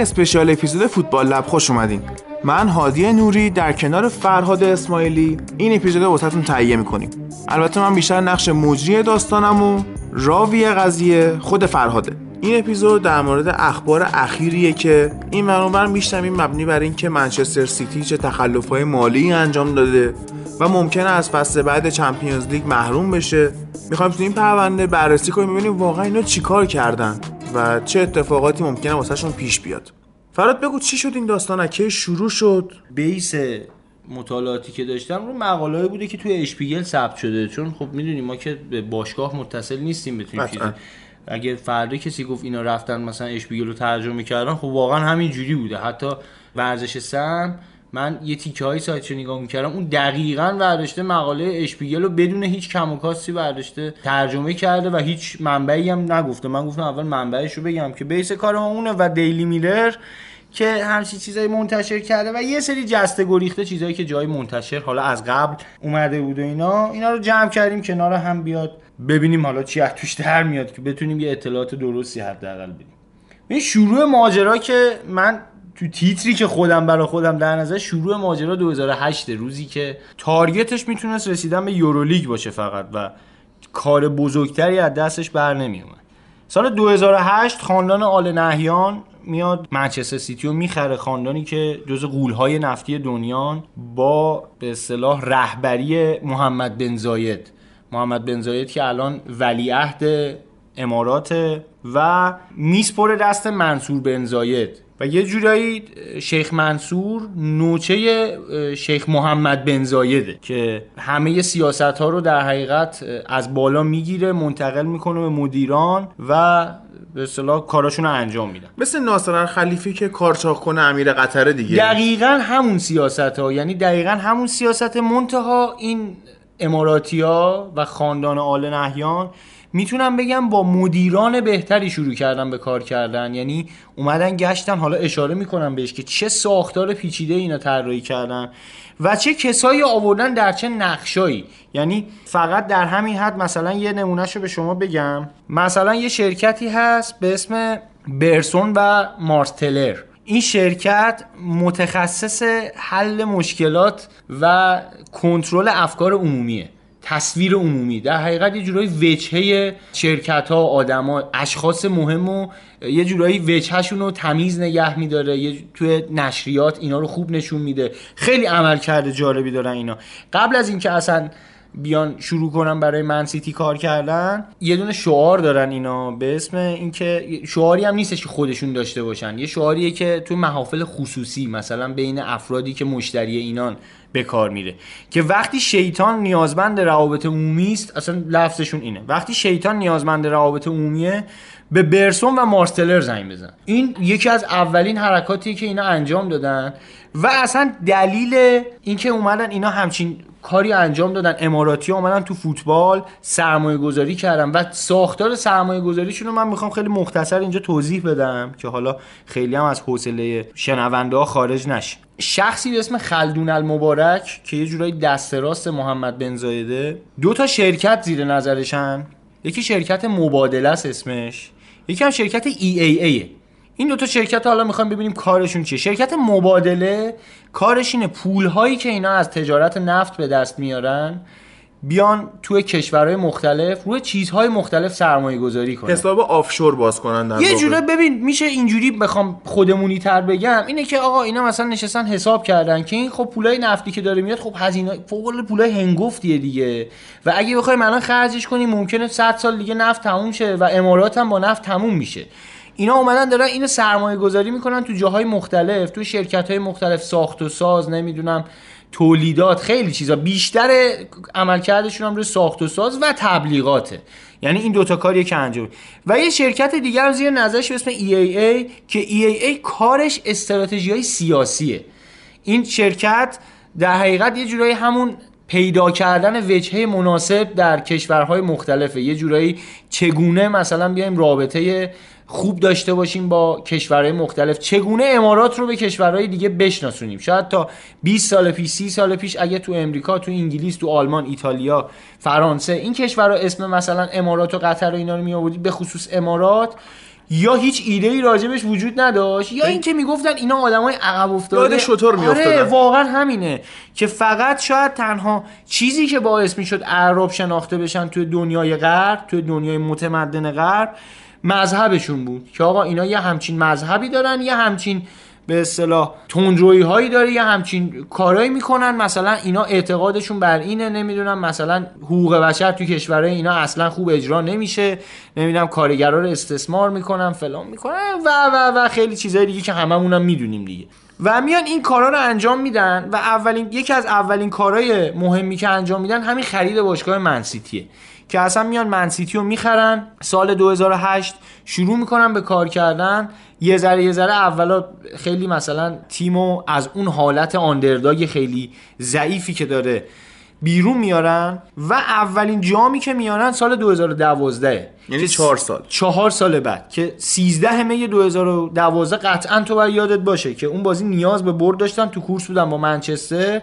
اسپشیال اپیزود فوتبال لب خوش اومدین. من هادی نوری در کنار فرهاد اسماعیلی این اپیزود واسهتون تهیه می‌کنیم. البته من بیشتر نقش مجری داستانم و راوی قضیه خود فرهاده. این اپیزود در مورد اخبار اخیریه که این منوبر میشنویم مبنی بر اینکه منچستر سیتی چه تخلفهای مالی انجام داده و ممکنه از فصل بعد چمپیونز لیگ محروم بشه. می‌خوایم تو این پرونده بررسی کنیم ببینیم واقعا اینا چیکار کردن. و چه اتفاقاتی ممکنه واسهشون پیش بیاد. فراد بگو چی شد این داستان؟ کی شروع شد؟ بیس مطالعاتی که داشتم رو مقاله بوده که توی اشپیگل ثبت شده. چون خب می‌دونیم ما که به باشگاه متصل نیستیم بتونیم چیزی اگه فردا کسی گفت اینا رفتن مثلا اشپیگل رو ترجمه کردن خب واقعا همین جوری بوده. حتی ورزش سم من یه تیکه های سایت رو نگاه می‌کردم اون دقیقا برداشته مقاله اشپیگل رو بدون هیچ کم و کاستی برداشته ترجمه کرده و هیچ منبعی هم نگفته. من گفتم اول منبعش رو بگم که بیس کار ما اونه و دیلی میلر که همچین چیزایی منتشر کرده و یه سری جسته گریخته چیزایی که جای منتشر حالا از قبل اومده بود و اینا اینا رو جمع کردیم کنار هم بیاد ببینیم حالا چی از توش در میاد که بتونیم یه اطلاعات درستی حداقل بدیم. این شروع ماجرا که من تو تیتری که خودم برای خودم در نظر شروع ماجرا 2008 روزی که تارگتش می‌تونست رسیدن به یورولیگ باشه فقط و کار بزرگتری از دستش بر نمیومد سال 2008 خاندان آل نهیان میاد منچستر سیتی رو می‌خره خاندانی که جز قولهای نفتی دنیان با به اصطلاح رهبری محمد بن زاید. محمد بن زاید که الان ولیعهد امارات و میسپره دست منصور بن زاید. و یه جورایی شیخ منصور نوچه شیخ محمد بن زایده که همه سیاست ها رو در حقیقت از بالا می‌گیره منتقل می‌کنه به مدیران و به اصطلاح کاراشون رو انجام میدن. مثل ناصر خلیفی که کارچاق کنه امیر قطره دیگه. دقیقا همون سیاست ها یعنی دقیقا همون سیاست منتها این اماراتی ها و خاندان آل نهیان می‌تونم بگم با مدیران بهتری شروع کردن به کار کردن. یعنی اومدن گشتن. حالا اشاره می‌کنم بهش که چه ساختار پیچیده اینا طراحی کردن و چه کسایی آوردن در چه نقشایی. یعنی فقط در همین حد مثلا یه نمونهش رو به شما بگم. مثلا یه شرکتی هست به اسم برسون و مارتلر. این شرکت متخصص حل مشکلات و کنترل افکار عمومیه. تصویر عمومی. در حقیقت یه جورایی وجهه شرکت ها آدما اشخاص مهم و یه جورایی وجهشون رو تمیز نگه میداره. یه توی نشریات اینا رو خوب نشون میده. خیلی عمل کرده جالبی دارن اینا. قبل از اینکه اصلا بیان شروع کنن برای من سیتی کار کردن یه دونه شعار دارن اینا به اسم اینکه شعاری هم نیستش که خودشون داشته باشن. یه شعاریه که توی محافل خصوصی مثلا بین افرادی که مشتری اینان به کار میره. که وقتی شیطان نیازمند روابط عمومی است اصلا لفظشون اینه. وقتی شیطان نیازمند روابط عمومیه به برسون و مارستلر زنگ بزن. این یکی از اولین حرکاتیه که اینا انجام دادن. و اصلا دلیل اینکه اومدن اینا همچین کاری انجام دادن. اماراتی اومدن تو فوتبال سرمایه گذاری کردن و ساختار سرمایه گذاریشون رو من می‌خوام خیلی مختصر اینجا توضیح بدم که حالا خیلی هم از حوصله شنونده ها خارج نشه شخصی به اسم خلدون المبارک که یه جورایی دست راست محمد بن زایده. دو تا شرکت زیر نظرشن. یکی شرکت مبادله اسمش. یکی هم شرکت EAA این دو تا شرکت حالا می‌خوام ببینیم کارشون چیه. شرکت مبادله کارش اینه پول هایی که اینا از تجارت نفت به دست میارن بیان توی کشورهای مختلف روی چیزهای مختلف سرمایه گذاری کنن. حساب آفشور باز کنن یه جوره ببین میشه اینجوری بخوام خودمونی تر بگم اینه که آقا اینا مثلا نشستن حساب کردن که این خب پولای نفتی که داره میاد خب هزینه فوق پولای هنگفتیه دیگه. و اگه بخوایم الان خرجش کنیم ممکنه 100 سال دیگه نفت تموم شه و امارات هم با نفت تموم میشه. اینا اومدن دارن اینو سرمایه گذاری می‌کنن تو جاهای مختلف تو شرکت های مختلف ساخت و ساز نمی‌دونم تولیدات خیلی چیزا. بیشتر عملکردشون هم روی ساخت و ساز و تبلیغاته. یعنی این دوتا کاریه که انجام. و یه شرکت دیگر هم زیر نظرش به اسم EAA که EAA کارش استراتژی های سیاسیه. این شرکت در حقیقت یه جورایی همون پیدا کردن وجهه مناسب در کشورهای مختلفه. یه جورایی چگونه مثلا بیایم رابطه خوب داشته باشیم با کشورهای مختلف. چگونه امارات رو به کشورهای دیگه بشناسونیم؟ شاید تا 20 سال پیش 30 سال پیش اگه تو امریکا تو انگلیس تو آلمان ایتالیا فرانسه این کشورها اسم مثلا امارات و قطر و اینا رو می آوردید به خصوص امارات یا هیچ ایده ای راجبش وجود نداشت یا اینکه می‌گفتن اینا آدمای عقب افتاده. شطور آره میافتادن. واقعا همینه که فقط شاید تنها چیزی که باعث می‌شد اعراب شناخته بشن توی دنیای غرب توی دنیای متمدن غرب مذهبشون بود که آقا اینا یه همچین مذهبی دارن یه همچین به اصطلاح تندرویی هایی داره یه همچین کارایی می‌کنن. مثلا اینا اعتقادشون بر اینه نمی‌دونم مثلا حقوق بشر توی کشورهای اینا اصلا خوب اجرا نمیشه. نمی‌دونم کارگرا رو استثمار می‌کنن فلان می‌کنن. و و و خیلی چیزای دیگه که هممونم می‌دونیم دیگه. و میان این کارا رو انجام میدن و اولین یکی از اولین کارهای مهمی که انجام میدن همین خرید باشگاه منسیتیه. که اصلا میان منسیتی رو می‌خرن. سال 2008 شروع می‌کنن به کار کردن. یه ذره یه ذره اولا خیلی مثلا تیمو از اون حالت آندرداگ خیلی ضعیفی که داره بیرون میارن و اولین جامی که میارن سال 2012 یعنی چهار سال. چهار سال بعد که 13 می 2012 قطعا تو باید یادت باشه که اون بازی نیاز به برد داشتن. تو کورس بودن با منچستر.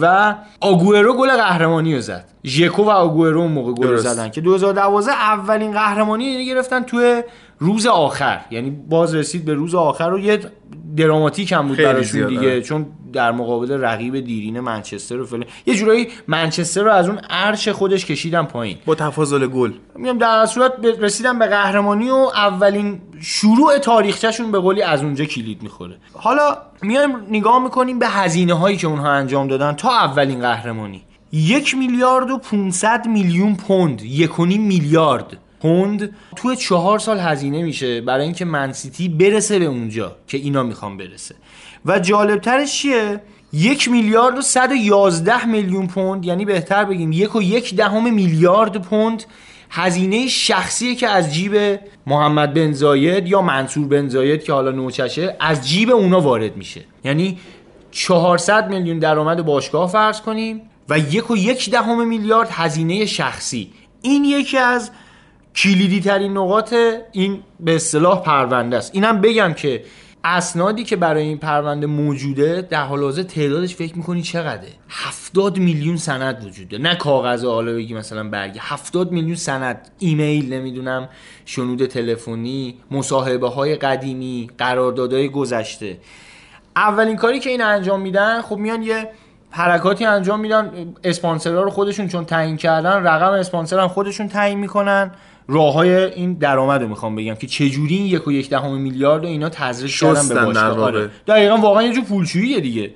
و آگوئرو گل قهرمانی رو زد ژکو و آگوئرو اون موقع گل. زدن که 2012 اولین قهرمانی رو گرفتن توی روز آخر. یعنی باز رسید به روز آخر و یه دراماتیک هم بود براشون دیگه. چون در مقابل رقیب دیرین منچستر رو فلان. یه جورایی منچستر رو از اون عرش خودش کشیدن پایین. با تفاضل گل. میگم در صورت رسیدن به قهرمانی و اولین شروع تاریخچهشون به قولی از اونجا کلید می‌خوره. حالا میایم نگاه می‌کنیم به هزینه هایی که اونها انجام دادن تا اولین قهرمانی. یک میلیارد و 500 میلیون پوند یک میلیارد. پوند توی چهار سال هزینه میشه برای اینکه منسیتی برسه به اونجا که اینا می‌خوان برسه. و جالبترش چیه؟ یک میلیارد و 111 میلیون پوند یعنی بهتر بگیم یک و یک دهم میلیارد پوند هزینه شخصی که از جیب محمد بن زاید یا منصور بن زاید که حالا نوچشه از جیب اونا وارد میشه. یعنی 400 میلیون درآمد باشگاه فرض کنیم و یک و یک دهم میلیارد هزینه شخصی. این یکی از کلیدی ترین نقاط این به اصطلاح پرونده است. اینم بگم که اسنادی که برای این پرونده موجوده در حال حاضر تعدادش فکر می‌کنی چقدره؟ 70 میلیون سند وجود داره. نه کاغذ حالا بگی مثلا برگه 70 میلیون سند. ایمیل نمی‌دونم شنود تلفنی مصاحبه های قدیمی قراردادهای گذشته. اولین کاری که این انجام میدن خب میان یه حرکاتی انجام میدن. اسپانسرها رو خودشون چون تعیین کردن رقم اسپانسر هم خودشون تعیین می‌کنن. راه های این درآمد رو می‌خوام بگم که چجوری این یک و یک دهم میلیارد اینا تزریق کردن به باشگاه. آره. دقیقا واقعا یه جور پولشوییه دیگه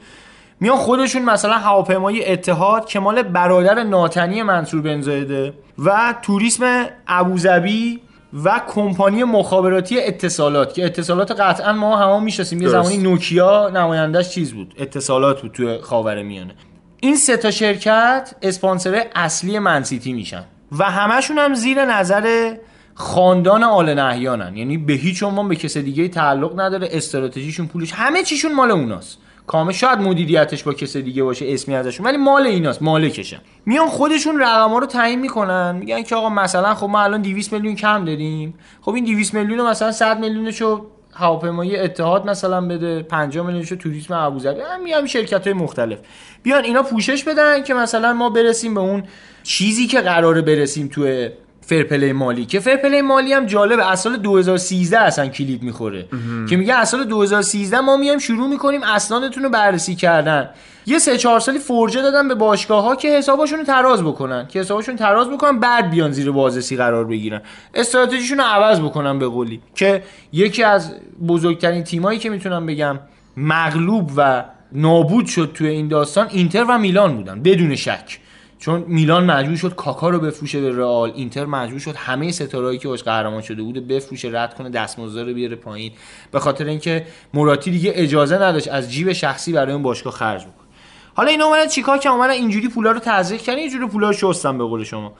میان خودشون مثلا هواپیمای اتحاد که مال برادر ناتنی منصور بن زایده و توریسم ابوظبی و کمپانی مخابراتی اتصالات که اتصالات قطعا ما هم می‌شناسیم یه. زمانی نوکیا نمایندش چیز بود اتصالات بود توی خاور میانه این سه تا شرکت اسپانسر اصلی منسیتی میشن و همشون هم زیر نظر خاندان آل نهیانن. یعنی به هیچ عنوان به کس دیگه تعلق نداره استراتژیشون پولش همه چیشون مال اوناست. کامل شاید مدیریتش با کس دیگه باشه اسمی ازشون ولی مال ایناست مالکشن. میان خودشون رقما رو تعیین می‌کنن میگن که آقا مثلا خب ما الان 200 میلیون کم داریم. خب این 200 میلیون رو مثلا 100 میلیونشو هواپیمایی اتحاد مثلا بده 50 میلیونشو توریسم ابوظبی میام شرکت های مختلف. بیان اینا پوشش بدن که مثلا ما برسیم به اون چیزی که قراره برسیم توی فرپلی مالی. که فرپلی مالی هم جالبه. از سال 2013 اصلا کلید می‌خوره. که میگه از سال 2013 ما میایم شروع می‌کنیم اسنادتون رو بررسی کردن. یه سه چهار سالی فرجه دادن به باشگاه ها که حسابشون رو تراز بکنن. که حسابشون تراز بکنن بعد بیان زیر بازرسی قرار بگیرن. استراتژیشون رو عوض بکنن به قولی. که یکی از بزرگترین تیمایی که می‌تونم بگم مغلوب و نابود شد توی این داستان اینتر و میلان بودن بدون شک. چون میلان مجبور شد کاکا رو بفروشه به رئال اینتر مجبور شد همه ستارهایی که باش قهرمان شده بوده بفروشه رد کنه دستمزد رو بیاره پایین. به خاطر اینکه مراتی دیگه اجازه نداشت از جیب شخصی برای اون باشگاه خرج بکنه. حالا اینا اومدن چیکار که اومدن اینجوری پولا رو تزریق کردن یه جوری پولا رو شستن به قول شما.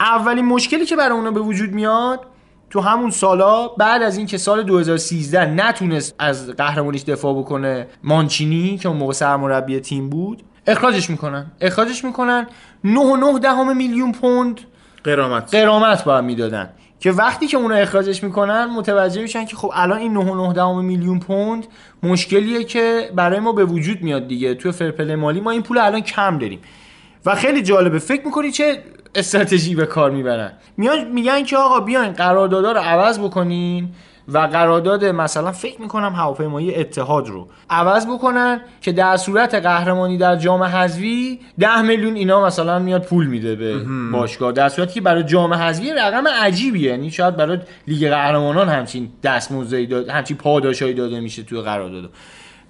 اولین مشکلی که برای اونا به وجود میاد تو همون سالا بعد از اینکه سال 2013 نتونست از قهرمانیش دفاع بکنه مانچینی که اون موقع سرمربی تیم بود اخراجش می‌کنن. اخراجش می‌کنن. 9.9 دهم میلیون پوند قرامت. قرامت باید می‌دادن. که وقتی که اونو اخراجش می‌کنن متوجه میشن که خب الان این 9.9 دهم میلیون پوند مشکلیه که برای ما به وجود میاد دیگه. تو فرپل مالی ما این پول الان کم داریم. و خیلی جالبه. فکر می‌کنی چه استراتژی به کار می‌برن؟ میان میگن که آقا بیاین قراردادا رو عوض بکنین. و قرارداد مثلا فکر می‌کنم هواپیمایی اتحاد رو عوض بکنن که در صورت قهرمانی در جام حذفی 10 میلیون اینا مثلا میاد پول میده به باشگاه. در صورتی که برای جام حذفی رقم عجیبیه. یعنی شاید برای لیگ قهرمانان همچین دستمزدی داد همچین پاداشایی داده میشه توی قرارداد.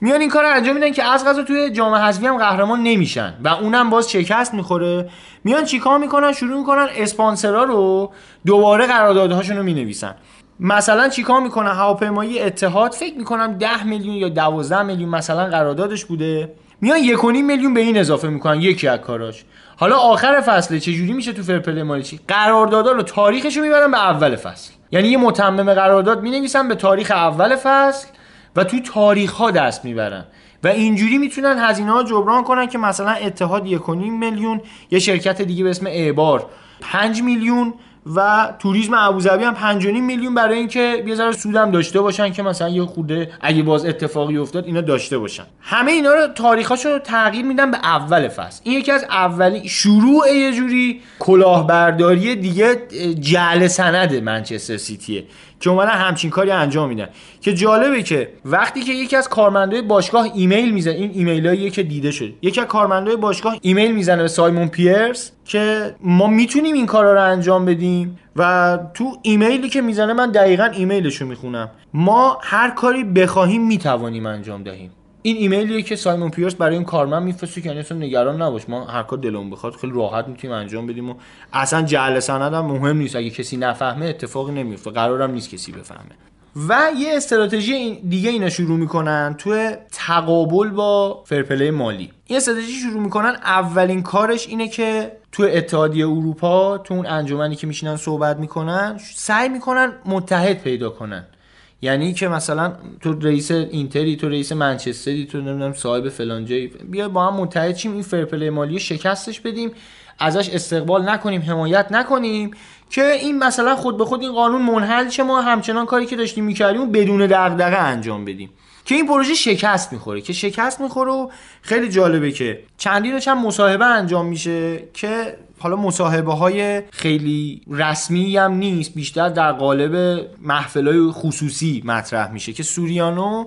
میان این کار رو انجام میدن که از غذا توی جام حذفی هم قهرمان نمیشن و اونم باز شکست می‌خوره. میان چیکار می‌کنن؟ شروع می‌کنن اسپانسرا رو دوباره قراردادهاشون رو می‌نویسن. مثلا چیکار می‌کنن هواپیمایی اتحاد فکر می‌کنم 10 میلیون یا 12 میلیون مثلا قراردادش بوده. میان 1.5 میلیون به این اضافه می‌کنن یکی از کاراش. حالا آخر فصل چجوری میشه تو فرپل مالی قراردادا رو تاریخش رو می‌برن به اول فصل. یعنی یه متمم قرارداد می‌نویسن به تاریخ اول فصل و تو تاریخ ها دست می‌برن. و اینجوری می‌تونن هزینه ها جبران کنن که مثلا اتحاد 1.5 میلیون یه شرکت دیگه به اسم اعبار 5 میلیون و توریسم ابوظبی هم 5.5 میلیون برای اینکه یه ذره سودم داشته باشن که مثلا یه خوده اگه باز اتفاقی افتاد اینا داشته باشن. همه اینا رو تاریخاشو تغییر میدن به اول فصل. این یکی از اولی شروع یه جوری کلاهبرداری دیگه جعل سند منچستر سیتیه. که اومدن همچین کاری انجام میدن. که جالبه که وقتی که یکی از کارمندای باشگاه ایمیل می‌زنه این ایمیلاییه که دیده شد یکی از کارمندای باشگاه ایمیل می‌زنه به سایمون پیرس که ما می‌تونیم این کارا رو انجام بدیم و تو ایمیلی که می‌زنه من دقیقا ایمیلشو می‌خونم. ما هر کاری بخواهیم می‌توانیم انجام دهیم. این ایمیلیه که سایمون پیرس برای این کارمند میفرسته که اصلا نگران نباش. ما هر کار دلمون بخواد خیلی راحت می‌تونیم انجام بدیم و اصلا جعل سند هم مهم نیست. اگه کسی نفهمه اتفاقی نمیفته قرارم نیست کسی بفهمه. و یه استراتژی دیگه اینا شروع می‌کنن تو تقابل با فرپله مالی. این استراتژی شروع می‌کنن اولین کارش اینه که تو اتحادیه اروپا تو اون انجمنی که میشینن صحبت می‌کنن سعی می‌کنن متحد پیدا کنن. یعنی که مثلا تو رئیس اینتری تو رئیس منچستری تو نمی‌دونم صاحب فلان جایی. بیا با هم متحد شیم این فرپل مالی شکستش بدیم. ازش استقبال نکنیم حمایت نکنیم که این مثلا خود به خود این قانون منحل شه. ما همچنان کاری که داشتیم می‌کردیم و بدون دغدغه انجام بدیم. که این پروژه شکست می‌خوره. که شکست می‌خوره و خیلی جالبه که چندین چند مصاحبه انجام میشه که حالا مصاحبه های خیلی رسمی هم نیست بیشتر در قالب محفل های خصوصی مطرح میشه که سوریانو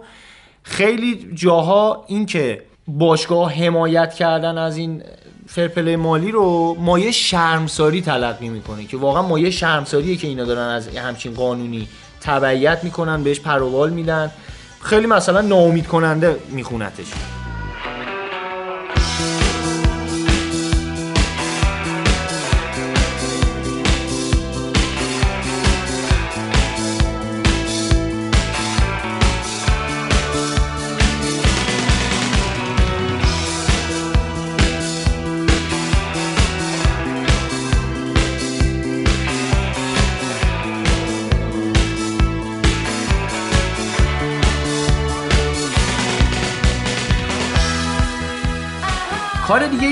خیلی جاها این که باشگاه حمایت کردن از این فرپله مالی رو مایه شرمساری تلقی می‌کنه که واقعا مایه شرمساریه که اینا دارن از همچین قانونی تبعیت می‌کنن بهش پروبال میدن. خیلی مثلا ناامید کننده میخونتش.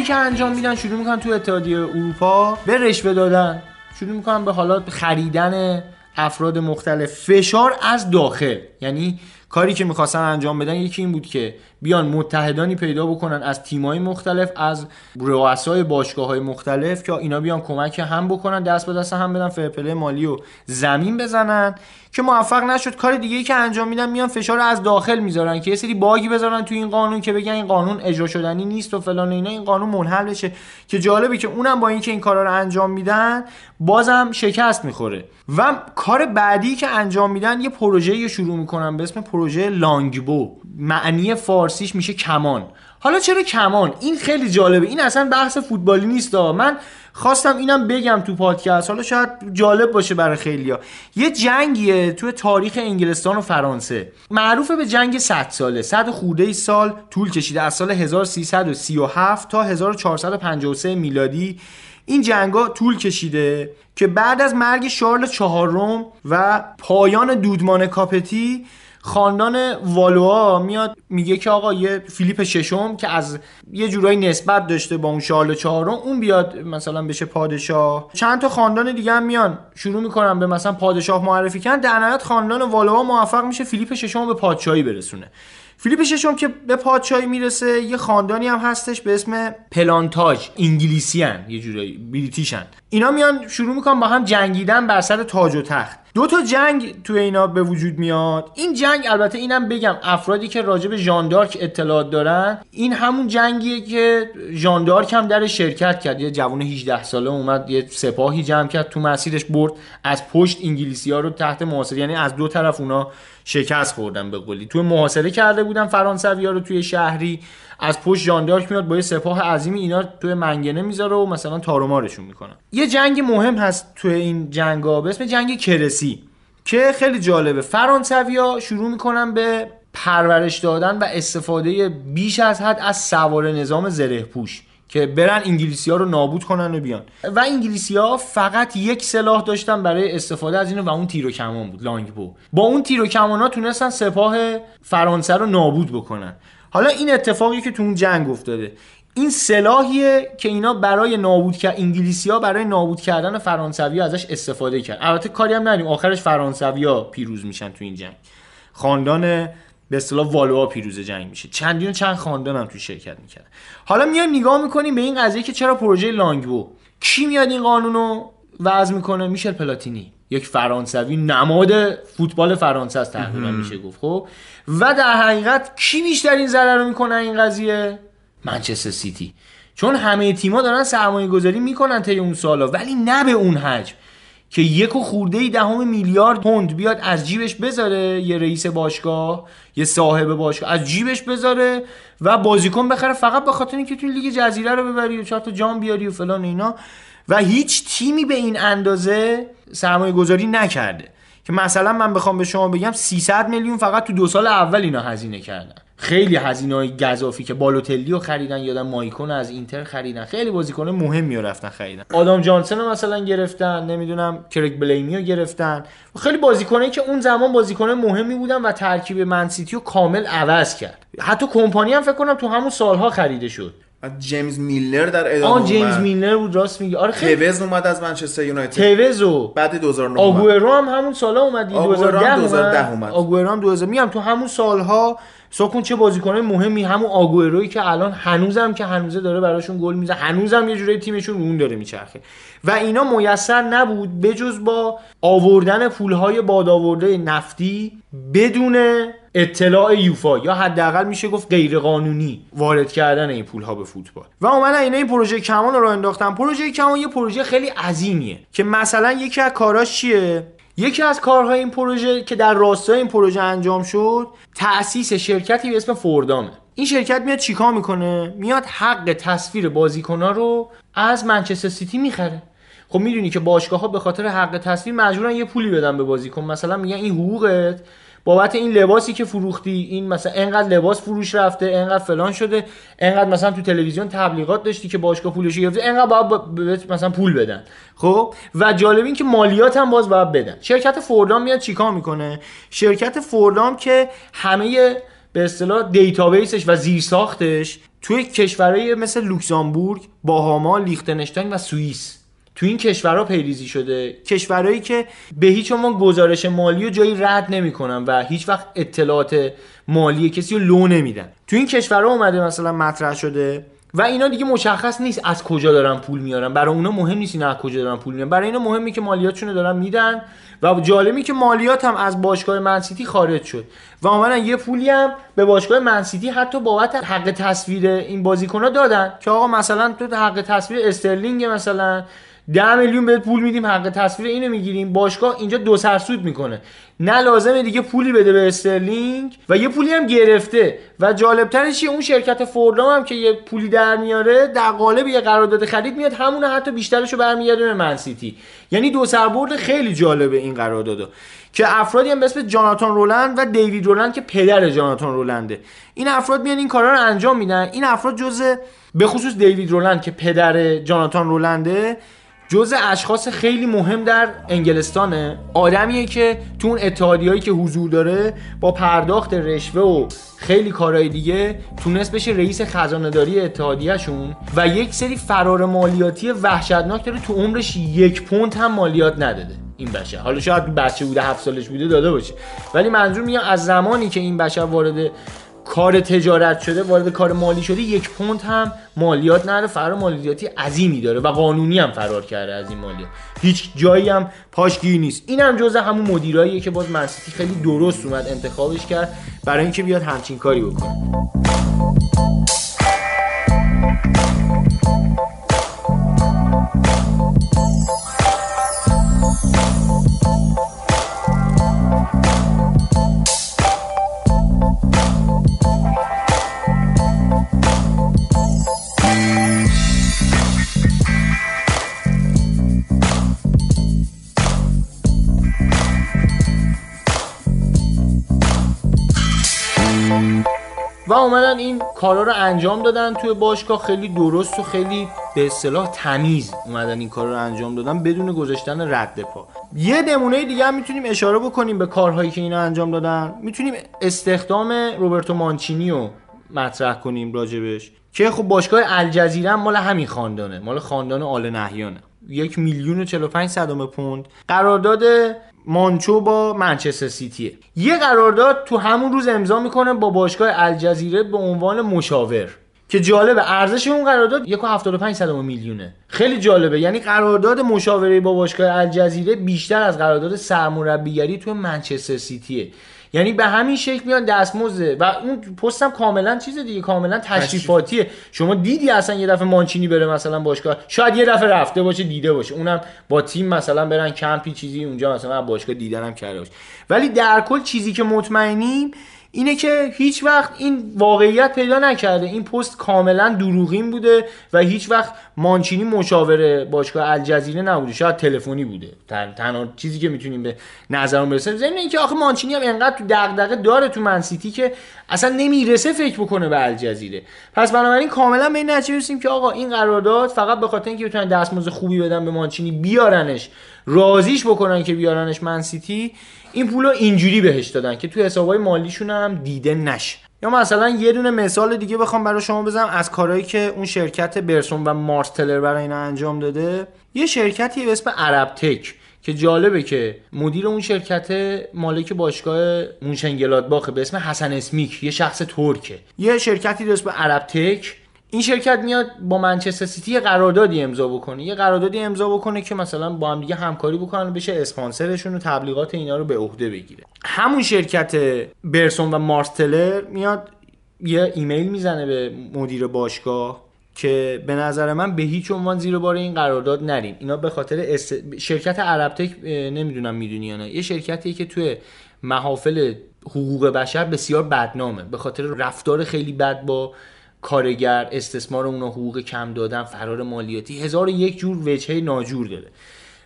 که انجام میدن شروع می‌کنن تو اتحادیه اروپا به رشوه دادن. شروع می‌کنن به حالا خریدن افراد مختلف. فشار از داخل. یعنی کاری که می‌خواستن انجام بدن یکی این بود که بیان متحدانی پیدا بکنن از تیمای مختلف از رؤسای باشگاه های مختلف که اینا بیان کمک هم بکنن دست به دست هم بدن فرپله مالی و زمین بزنن. که موفق نشد کار دیگه ای که انجام میدن میان فشار از داخل می‌ذارن که یه سری باگی بذارن تو این قانون که بگن این قانون اجرا شدنی نیست و فلان اینا این قانون منحل بشه. که جالبه که اونم با اینکه این کارا رو انجام میدن بازم شکست می‌خوره. و کار بعدی که انجام میدن یه پروژه شروع می‌کنن به اسم پروژه لانگبو. معنی فارسیش میشه کمان. حالا چرا کمان؟ این خیلی جالبه. این اصلا بحث فوتبالی نیست من خواستم اینم بگم تو پادکست. حالا شاید جالب باشه برای خیلیا. یه جنگیه تو تاریخ انگلستان و فرانسه. معروفه به جنگ 100 ساله. 100 خورده سال طول کشیده. از سال 1337 تا 1453 میلادی این جنگا طول کشیده که بعد از مرگ شارل چهارم و پایان دودمان کاپتی خاندان والوها میاد میگه که آقا یه فیلیپ ششم که از یه جورایی نسبت داشته با اون شارل چهارم اون بیاد مثلا بشه پادشاه. چند تا خاندان دیگه هم میان شروع می‌کنن به مثلا پادشاه معرفی کردن. در نهایت خاندان والوها موفق میشه فیلیپ ششم به پادشاهی برسونه. فیلیپ ششم که به پادشاهی می‌رسه یه خاندانی هم هستش به اسم پلانتاژنه انگلیسی هن. یه جورایی British ن اینا میان شروع می‌کنن با هم جنگیدن بر سر تاج و تخت. دو تا جنگ تو اینا به وجود میاد. این جنگ البته اینم بگم افرادی که راجع به ژاندارک اطلاعات دارن این همون جنگیه که ژاندارک هم در شرکت کرد. یه جوان 18 ساله اومد یه سپاهی جمع کرد تو مسیرش برد. از پشت انگلیسی ها رو تحت محاصره یعنی از دو طرف اونا شکست خوردن به قولی. تو محاصره کرده بودن فرانسوی ها رو توی شهری. از پشت ژاندارک میاد با یه سپاه عظیمی اینا توی منگنه می‌ذاره و مثلا تارومارشون می‌کنن یه جنگ مهم هست توی این جنگا به اسم جنگ کرسی که خیلی جالبه. فرانسویا شروع می‌کنن به پرورش دادن و استفاده بیش از حد از سوار نظام زره پوش که برن انگلیسی ها رو نابود کنن و بیان. و انگلیسی ها فقط یک سلاح داشتن برای استفاده از اینو و اون تیر و کمان بود لانگبو. با اون تیر و کمان ها تونستن سپاه فرانسه رو نابود بکنن. حالا این اتفاقی که تو اون جنگ افتاده این سلاحیه که اینا برای نابود کرد انگلیسی ها برای نابود کردن فرانسوی ازش استفاده کرد البته کاری هم نداریم. آخرش فرانسوی ها پیروز میشن تو این جنگ. خاندان به اصطلاح والوا پیروز جنگ میشه. چندین چند خاندان هم تو شرکت می‌کردن. حالا میایم نگاه می‌کنیم به این قضیه که چرا پروژه لانگبو. کی میاد این قانونو وضع می‌کنه؟ میشل پلاتینی. یک فرانسوی نماد فوتبال فرانسه است تقریبا میشه گفت خب؟ و در حقیقت کی بیشتر این ضرر رو می‌کنه این قضیه؟ منچستر سیتی. چون همه تیما دارن سرمایه گذاری می‌کنن طی اون سالا ولی نه به اون حجم که یک و خورده دهم میلیارد پوند بیاد از جیبش بذاره یه رئیس باشگاه یه صاحب باشگاه از جیبش بذاره و بازیکن بخره فقط به خاطر اینکه تو لیگ جزیره رو ببری و چهار تا جام بیاری و فلان اینا. و هیچ تیمی به این اندازه سرمایه گذاری نکرده. که مثلا من بخوام به شما بگم 300 میلیون فقط تو دو سال اول اینا هزینه کردن. خیلی هزینه های گذافی که بالوتلی رو خریدن یادم مایکون از اینتر خریدن. خیلی بازیکن مهمی رو رفتن خریدن. آدام جانسن رو مثلا گرفتن نمی‌دونم کرک بلیمی رو گرفتن. خیلی بازیکنایی که اون زمان بازیکن مهمی بودن و ترکیب منسیتی رو کامل عوض کرد. حتی کمپانی هم فکر کنم تو همون سالها خریده شد. جیمز میلر در ادامه آن جیمز میلر بود راست میگی. آره خیلی توز اومد از منچستر یونایتد. توز و بعد 2009 آگوئرو هم همون سالا اومد آگوئرو 2010 هم 2010 اومد. اومد. آگوئرو هم 2000 میام تو همون سالها سکون چه بازیکنای مهمی همون آگوئرویی که الان هنوزم که هنوزه داره براشون گل می‌زنه هنوزم یه جوری تیمشون اون داره میچرخه. و اینا میسر نبود بجز با آوردن پولهای بادآورده نفتی بدون اطلاع یوفا یا حداقل میشه گفت غیر قانونی وارد کردن این پولها به فوتبال. و اومدن اینا این پروژه کمان رو انداختن. پروژه کمان یه پروژه خیلی عظیمیه که مثلا یکی از کاراش چیه؟ یکی از کارهای این پروژه که در راستای این پروژه انجام شد تأسیس شرکتی به اسم فوردامه. این شرکت میاد چیکار می‌کنه؟ میاد حق تصویر بازیکنها رو از منچستر سیتی می‌خره. خب می‌دونی که باشگاه ها به خاطر حق تصویر مجبورن یه پولی بدن به بازیکن. مثلا میگن این حقوقت. بابت این لباسی که فروختی این مثلا انقدر لباس فروش رفته انقدر فلان شده انقدر مثلا تو تلویزیون تبلیغات داشتی که باشگاه پولش گرفته انقدر باید مثلا پول بدن. خب؟ و جالب این که مالیات هم باز باید بدن. شرکت فوردام میاد چیکار می‌کنه؟ شرکت فوردام که همه به اصطلاح database ش و زیرساختش توی کشورهای مثل لوکزامبورگ، باهاما، لیختنشتاین و سوئیس. تو این کشورها پیریزی شده. کشورهایی که به هیچ عنوان گزارش مالی و جایی رد نمی‌کنن و هیچ وقت اطلاعات مالی کسی رو لو نمیدن. تو این کشورها اومده مثلا مطرح شده و اینا دیگه مشخص نیست از کجا دارن پول میارن. برای اونا مهم نیست اینا از کجا دارن پول میارن. برای اینا مهمه که مالیاتشون رو دارن میدن و جالبی که مالیات هم از باشگاه منسیتی خارج شد و اومدن یه پولی هم به باشگاه منسیتی حتی بابت حق تصویر این بازیکن‌ها دادن که آقا مثلا تو حق تصویر استرلینگ مثلا ده میلیون بهت پول میدیم حق تصویر اینو می‌گیریم. باشگاه اینجا دو سرسود می‌کنه. نه لازمه دیگه پولی بده به استرلینگ و یه پولی هم گرفته. و جالبترش اون شرکت فوردام هم که یه پولی در میاره در قالب یه قرارداد خرید میاد همون حتی بیشترشو برمیگرده به منسیتی یعنی دو سربرد خیلی جالبه این قراردادا که افرادی هم به اسم جاناتان رولند و دیوید رولند که پدر جاناتان رولنده. این افراد میان این کارا رو انجام میدن. این افراد جزء به خصوص دیوید رولند که پدر جاناتان رولنده جزء اشخاص خیلی مهم در انگلستانه. آدمیه که تو اون اتحادیهایی که حضور داره با پرداخت رشوه و خیلی کارهای دیگه تونست بشه رئیس خزانه داری اتحادیهشون و یک سری فرار مالیاتی وحشتناک داره تو عمرش یک پوند هم مالیات نداده. این بشر حالا شاید بچه بوده هفت سالش بوده داده باشه. ولی منظور میگم از زمانی که این بشر وارد کار تجارت شده وارد کار مالی شده یک پوند هم مالیات نره فرار مالیاتی عظیمی داره و قانونی هم فرار کرده از این مالیات. هیچ جایی هم پاشگیر نیست. این هم جزء همون مدیراییه که باز منسیتی خیلی درست اومد انتخابش کرد. برای اینکه بیاد همچین کاری بکنه. و اومدن این کارا رو انجام دادن توی باشگاه. خیلی درست و خیلی به اصطلاح تمیز اومدن این کارا رو انجام دادن بدون گذاشتن رد پا یه نمونه دیگه هم می‌تونیم اشاره بکنیم به کارهایی که اینا انجام دادن. می‌تونیم استخدام روبرتو مانچینی رو مطرح کنیم راجبش که خب باشگاه الجزیره مال همین خاندانه مال خاندان آل نهیانه. یک میلیون و 45 صدم پوند. قرارداد مانچو با منچستر سیتیه یه قرارداد تو همون روز امضا می‌کنه با باشگاه الجزیره به عنوان مشاور که جالبه ارزش اون قرارداد 1.75 میلیونه. خیلی جالبه یعنی قرارداد مشاوره با باشگاه الجزیره بیشتر از قرارداد سرمربیگری تو منچستر سیتیه. یعنی به همین شکل میان دستمزد. و اون پستم کاملا چیز دیگه کاملا تشریفاتیه. شما دیدی اصلا یه دفعه مانچینی بره مثلا باشگاه؟ شاید یه دفعه رفته باشه دیده باشه. اونم با تیم مثلا برن کمپی چیزی اونجا مثلا باشگاه دیدنم کرده باشه. ولی در کل چیزی که مطمئنیم اینه که هیچ وقت این واقعیت پیدا نکرده. این پست کاملا دروغین بوده و هیچ وقت مانچینی مشاوره باشگاه الجزیره نبوده. شاید تلفنی بوده. تنها چیزی که می‌تونیم به نظرم برسه ضمن اینکه آخه مانچینی هم انقدر تو دغدغه داره تو منسیتی که اصلا نمی‌رسه فکر بکنه به الجزیره. پس بنابراین کاملا به این نتیجه رسیدیم که آقا این قرارداد فقط به خاطر اینکه بتونن دستمزد خوبی بدن به مانچینی بیارنش رازیش بکنن که بیارنش منسیتی این پول رو اینجوری بهش دادن که تو حسابای مالیشون هم دیده نشه. یا مثلا یه دونه مثال دیگه بخوام برای شما بزنم از کارهایی که اون شرکت برسون و مارستلر برای اینا انجام داده. یه شرکتی به اسم عرب تک که جالبه که مدیر اون شرکت مالک باشگاه مونشنگلادباخه به اسم حسن اسمیک یه شخص ترکه. یه شرکتی به اسم عرب تک این شرکت میاد با منچستر سیتی یه قراردادی امضا بکنه. یه قراردادی امضا بکنه که مثلا با هم دیگه همکاری بکنن بشه اسپانسرشون و تبلیغات اینا رو به عهده بگیره. همون شرکت برسون و مارستلر میاد یه ایمیل می‌زنه به مدیر باشگاه که به نظر من به هیچ عنوان زیر بار این قرارداد نریم اینا به خاطر است... شرکت عربتک نمی‌دونم می‌دونی یا نه. یه شرکتی که توی محافل حقوق بشر بسیار بدنامه. به خاطر رفتار خیلی بد با کارگر استثمار اون حقوق کم دادن فرار مالیاتی هزار یک جور وجهه ناجور داره.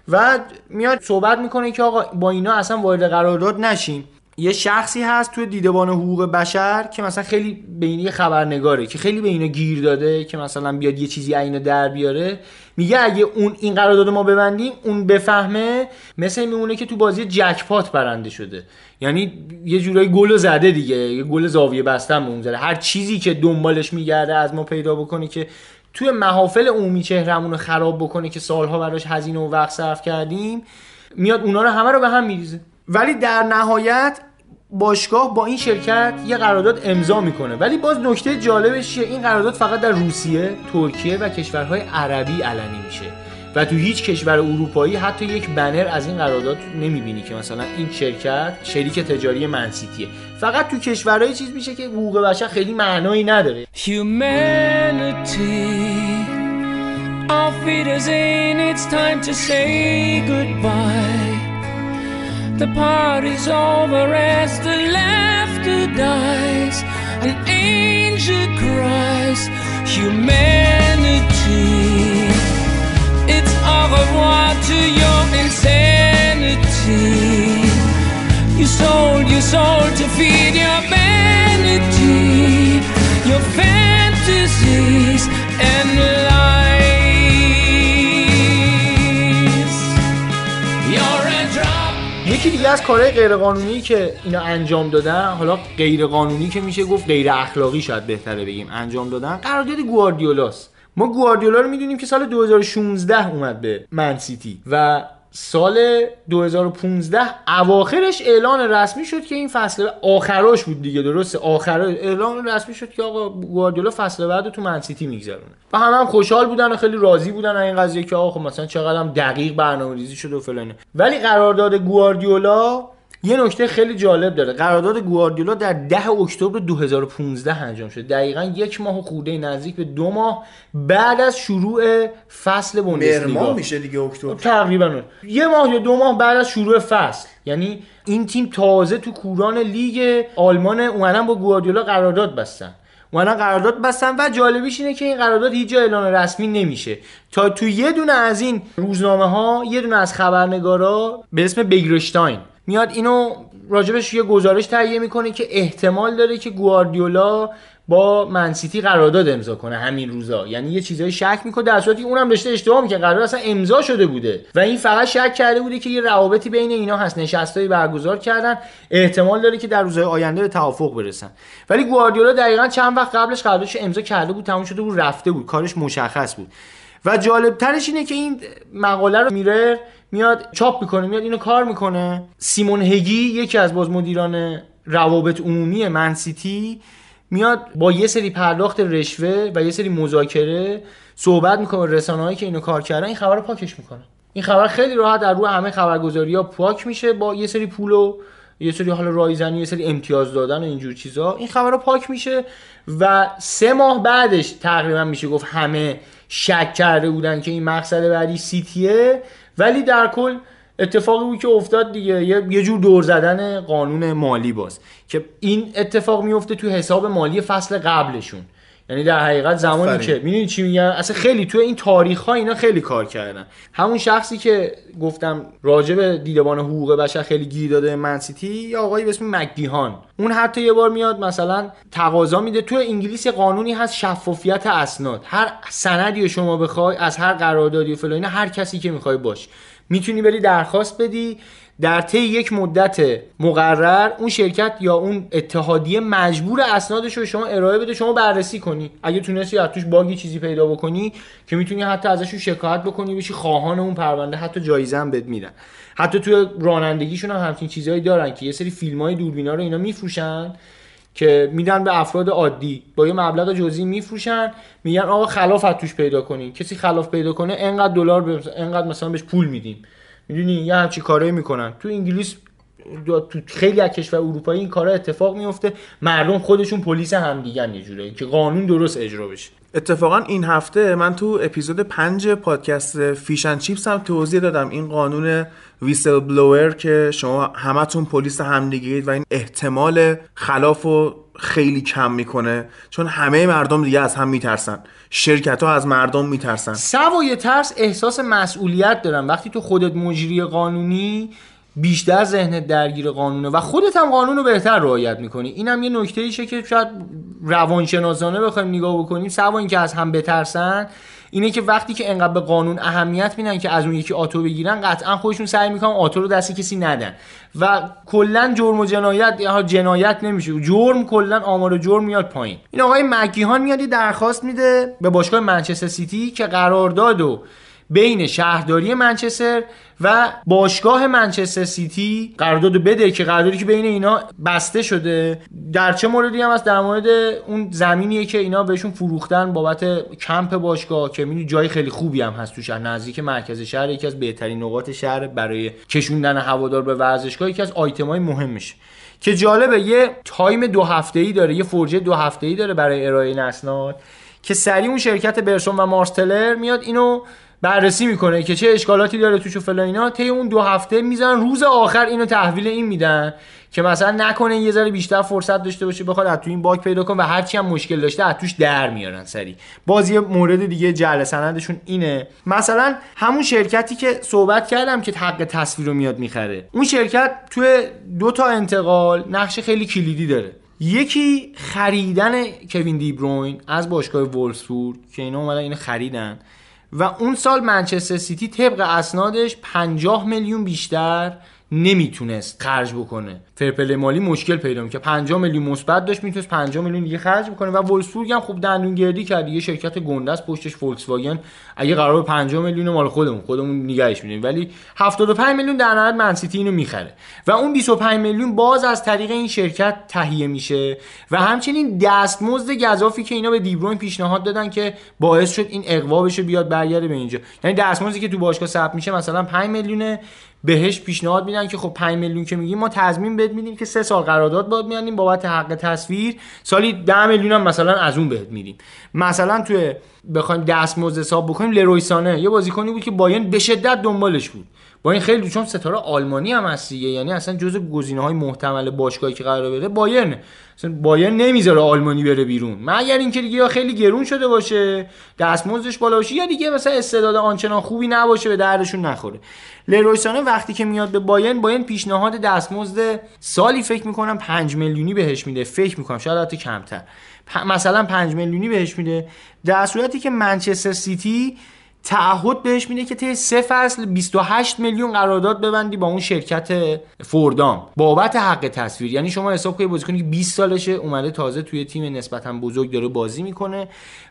و میاد صحبت می‌کنه که آقا با اینا اصلا وارد قرارداد نشیم یه شخصی هست توی دیدبان حقوق بشر که مثلا خیلی به این خبرنگاره که خیلی به اینا گیر داده که مثلا بیاد یه چیزی اینا در بیاره. میگه اگه اون این قرارداد ما ببندیم اون بفهمه مثل میمونه که تو بازی جکپات برنده شده. یعنی یه جورایی گل زده دیگه یه گل زاویه بستن اون هر چیزی که دنبالش میگرده از ما پیدا بکنه که توی محافل عمومی چهرمون رو خراب بکنه که سالها براش هزینه و وقت صرف کردیم میاد اونا رو همه رو به هم میریزه. ولی در نهایت باشگاه با این شرکت یه قرارداد امضا می‌کنه. ولی باز نکته جالبش چیه؟ این قرارداد فقط در روسیه، ترکیه و کشورهای عربی علنی میشه. و تو هیچ کشور اروپایی حتی یک بنر از این قرارداد نمی‌بینی که مثلا این شرکت شریک تجاری منسیتیه فقط تو کشورهای چیز میشه که حقوق بشر خیلی معنایی نداره. Humanity The party's over as the laughter dies. An angel cries, humanity. It's au revoir to your insanity. You sold your soul to feed your vanity, your fantasies and lies. دیگه از کارهای غیرقانونی که اینا انجام دادن حالا غیرقانونی که میشه گفت غیر اخلاقی شاید بهتره بگیم انجام دادن قرارداد گواردیولاست. ما گواردیولا رو می‌دونیم که سال 2016 اومد به من سیتی و سال 2015 اواخرش اعلان رسمی شد که این فصل آخراش بود دیگه درسته؟ آخر اعلان رسمی شد که آقا گواردیولا فصل بعد تو منسیتی میگذرونه. و همه هم خوشحال بودن و خیلی راضی بودن این قضیه که آقا خب مثلا چقدر هم دقیق برنامه‌ریزی شده و فلانه. ولی قرارداد گواردیولا یه نکته خیلی جالب داره. قرارداد گواردیولا در 10 اکتبر 2015 انجام شد. دقیقا یک ماه خورده نزدیک به دو ماه بعد از شروع فصل بوندسلیگا. میشه دیگه اکتبر. تقریبا. یه ماه یا دو ماه بعد از شروع فصل. یعنی این تیم تازه تو کوران لیگ آلمان اومدن با گواردیولا قرارداد بستن. اومدن قرارداد بستن و جالبیش اینه که این قرارداد هیچ اعلان رسمی نمیشه. تا تو یه دونه از این روزنامه ها یه دونه از خبرنگارا به اسم بگرشتاین میاد اینو راجبش یه گزارش تهیه می‌کنه که احتمال داره که گواردیولا با منسیتی قرارداد امضا کنه همین روزا. یعنی یه چیزای شک می‌کنه در صورتی اونم داشته اشتباه می‌کنه. قرار اصلا امضا شده بوده. و این فقط شک کرده بوده که یه روابطی بین اینا هست. نشستایی برگزار کردن. احتمال داره که در روزهای آینده به توافق برسن. ولی گواردیولا دقیقا چند وقت قبلش قراردادش امضا کرده بود تموم شده بود رفته بود. کارش مشخص بود. و جالب ترش اینه که این مقاله رو میرر میاد چاپ می‌کنه میاد اینو کار می‌کنه. سیمون هگی یکی از باز مدیران روابط عمومی منسیتی میاد با یه سری پرداخت رشوه و یه سری مذاکره صحبت می‌کنه رسانه‌ای که اینو کار کردن. این خبر رو پاکش می‌کنه. این خبر خیلی راحت در روی همه خبرگزاری ها پاک میشه با یه سری پول و یه سری حالا رایزنی یه سری امتیاز دادن و اینجور چیزا. این خبر رو پاک میشه و سه ماه بعدش تقریبا میشه گفت همه شک کرده بودن که این مقصد بعدی سیتیه. ولی در کل اتفاقی بود که افتاد دیگه. یه جور دور زدن قانون مالی باز که این اتفاق میفته تو حساب مالی فصل قبلشون. یعنی در حقیقت زمانی فرین. که می‌دونی چی میگن اصلا خیلی تو این تاریخ ها اینا خیلی کار کردن. همون شخصی که گفتم راجع به دیدبان حقوق بشر خیلی گیر داده منسیتی یا آقایی به اسم مکگیهان اون حتی یه بار میاد مثلا تقاضا میده. تو انگلیس قانونی هست شفافیت اسناد. هر سندی شما بخوای از هر قراردادی و فلان هر کسی که می‌خوای باش. می‌تونی بری درخواست بدی. در طی یک مدت مقرر اون شرکت یا اون اتحادیه مجبور اسنادش رو شما ارائه بده شما بررسی کنی. اگه تونستی از توش باگی چیزی پیدا بکنی که می‌تونی حتی ازشون شکایت بکنی بشی خواهان اون پرونده حتی جایزه هم بهت میدن. حتی توی رانندگیشون هم همچین چیزهایی دارن که یه سری فیلم های دوربینا رو اینا میفروشن که میدن به افراد عادی. با یه مبلغ جزئی میفروشن میگن آقا خلاف از توش پیدا کنین. کسی خلاف پیدا کنه انقدر دلار انقدر مثلا بهش پول میدیم. می‌دونی یه همچی کارایی می‌کنن. تو انگلیس تو خیلی از کشور اروپایی این کارا اتفاق میفته مردم خودشون پلیس همدیگن یه جوره که قانون درست اجرا بشه. اتفاقا این هفته من تو اپیزود پنج پادکست Fish and Chips هم توضیح دادم. این قانون whistleblower که شما همتون پلیس همدیگید و این احتمال خلاف و خیلی کم می‌کنه چون همه مردم دیگه از هم میترسن. شرکت ها از مردم میترسن. سوای ترس احساس مسئولیت دارن وقتی تو خودت مجری قانونی بیشتر ذهنت درگیر قانونه و خودت هم قانون رو بهتر رعایت می‌کنی. اینم یه نکته ایشه که شاید روانشناسانه بخوایم نگاه بکنیم. سوا اینکه از هم بترسن اینه که وقتی که انقدر به قانون اهمیت میدن که از اون یکی آتو بگیرن قطعا خودشون سعی می‌کنن آتو رو دست کسی ندن. و کلا جرم و جنایت یا جنایت نمیشه. جرم کلا آمار جرم میاد پایین. این آقای مکیهان میاد درخواست میده به باشگاه منچستر سیتی که قرارداد و بین شهرداری منچستر و باشگاه منچستر سیتی قرارداد بده که قراردادی که بین اینا بسته شده. در چه موردی هم هست؟ در مورد اون زمینیه که اینا بهشون فروختن بابت کمپ باشگاه که می‌دونی جای خیلی خوبی هم هست تو شهر نزدیک مرکز شهر یکی از بهترین نقاط شهر برای کشوندن هوادار به ورزشگاه یکی از آیتمای مهمش. که جالبه یه time دو هفته‌ای داره یه فرجه دو هفته‌ای داره برای ارائه اسناد که سریع اون شرکت برسون و مارستلر میاد اینو بررسی می‌کنه که چه اشکالاتی داره توش و فلان اینا. طی اون دو هفته می‌زنن روز آخر اینو تحویل این میدن که مثلا نکنه یه ذره بیشتر فرصت داشته باشه بخواد از تو این باگ پیدا کنه و هرچی هم مشکل داشته از توش در میارن سری باز مورد دیگه جعل سندشون اینه. مثلا همون شرکتی که صحبت کردم که حق تصویر رو میاد می‌خره. اون شرکت توی دو تا انتقال نقش خیلی کلیدی داره. یکی خریدن کوین دیبروین از باشگاه وولفسبورگ که اینا اومدن اینو خریدن. و اون سال منچستر سیتی طبق اسنادش 50 میلیون بیشتر نمی‌تونست خرج بکنه. fair play مالی مشکل پیدا می‌کنه 5 میلیون مثبت داشت می‌تونست 5 میلیون دیگه خرج بکنه و وولفسبورگ هم خوب دندون گردی کرد. یه شرکت گنده است پشتش فولکس واگن اگه قرار 5 میلیون مال خودمون خودمون نگهش میدیم. ولی 75 میلیون در نهایت من سیتی اینو می‌خره. و اون 25 میلیون باز از طریق این شرکت تهیه میشه. و همچنین دستمزد گزافی که اینا به دیبروین پیشنهاد دادن که باعث شد این اقوا بشه بیاد برگرده به اینجا. یعنی دستمزدی که تو باشگاه ثبت میشه مثلا 5 میلیونه. بهش پیشنهاد میدن که خب 5 میلیون که میگیم ما تضمین بهت میدیم که سه سال قرارداد باید میانیم بابت حق تصویر. سالی 10 میلیون هم مثلا از اون بهت میدیم. مثلا توی بخوایم دستمزد حساب بکنیم لرویسانه یه بازیکنی بود که باین به شدت دنبالش بود. با این خیلی چون ستاره آلمانی هم هست یعنی اصلا جزء گزینه های محتمل باشگاهی که قرار بره بایرن. اصلا بایرن نمی‌ذاره آلمانی بره بیرون. مگر اینکه دیگه یا خیلی گرون شده باشه دستمزدش بالا باشه یا دیگه مثلا استعداد آنچنان خوبی نباشه به دردشون نخوره. لرویسانه وقتی که میاد به باین باین پیشنهاد دستمزد سالی فکر می‌کنم 5 میلیونی بهش میده. فکر می‌کنم شاید حتی کمتر. مثلا 5 میلیونی بهش میده. در صورتی که منچستر سیتی تعهد بهش میده که طی سه فصل 28 میلیون قرارداد ببندی با اون شرکت فوردام. بابت حق تصویر. یعنی شما حساب کنید بازیکنی که 20 سالشه اومده تازه توی تیم نسبتا بزرگ داره بازی می‌کنه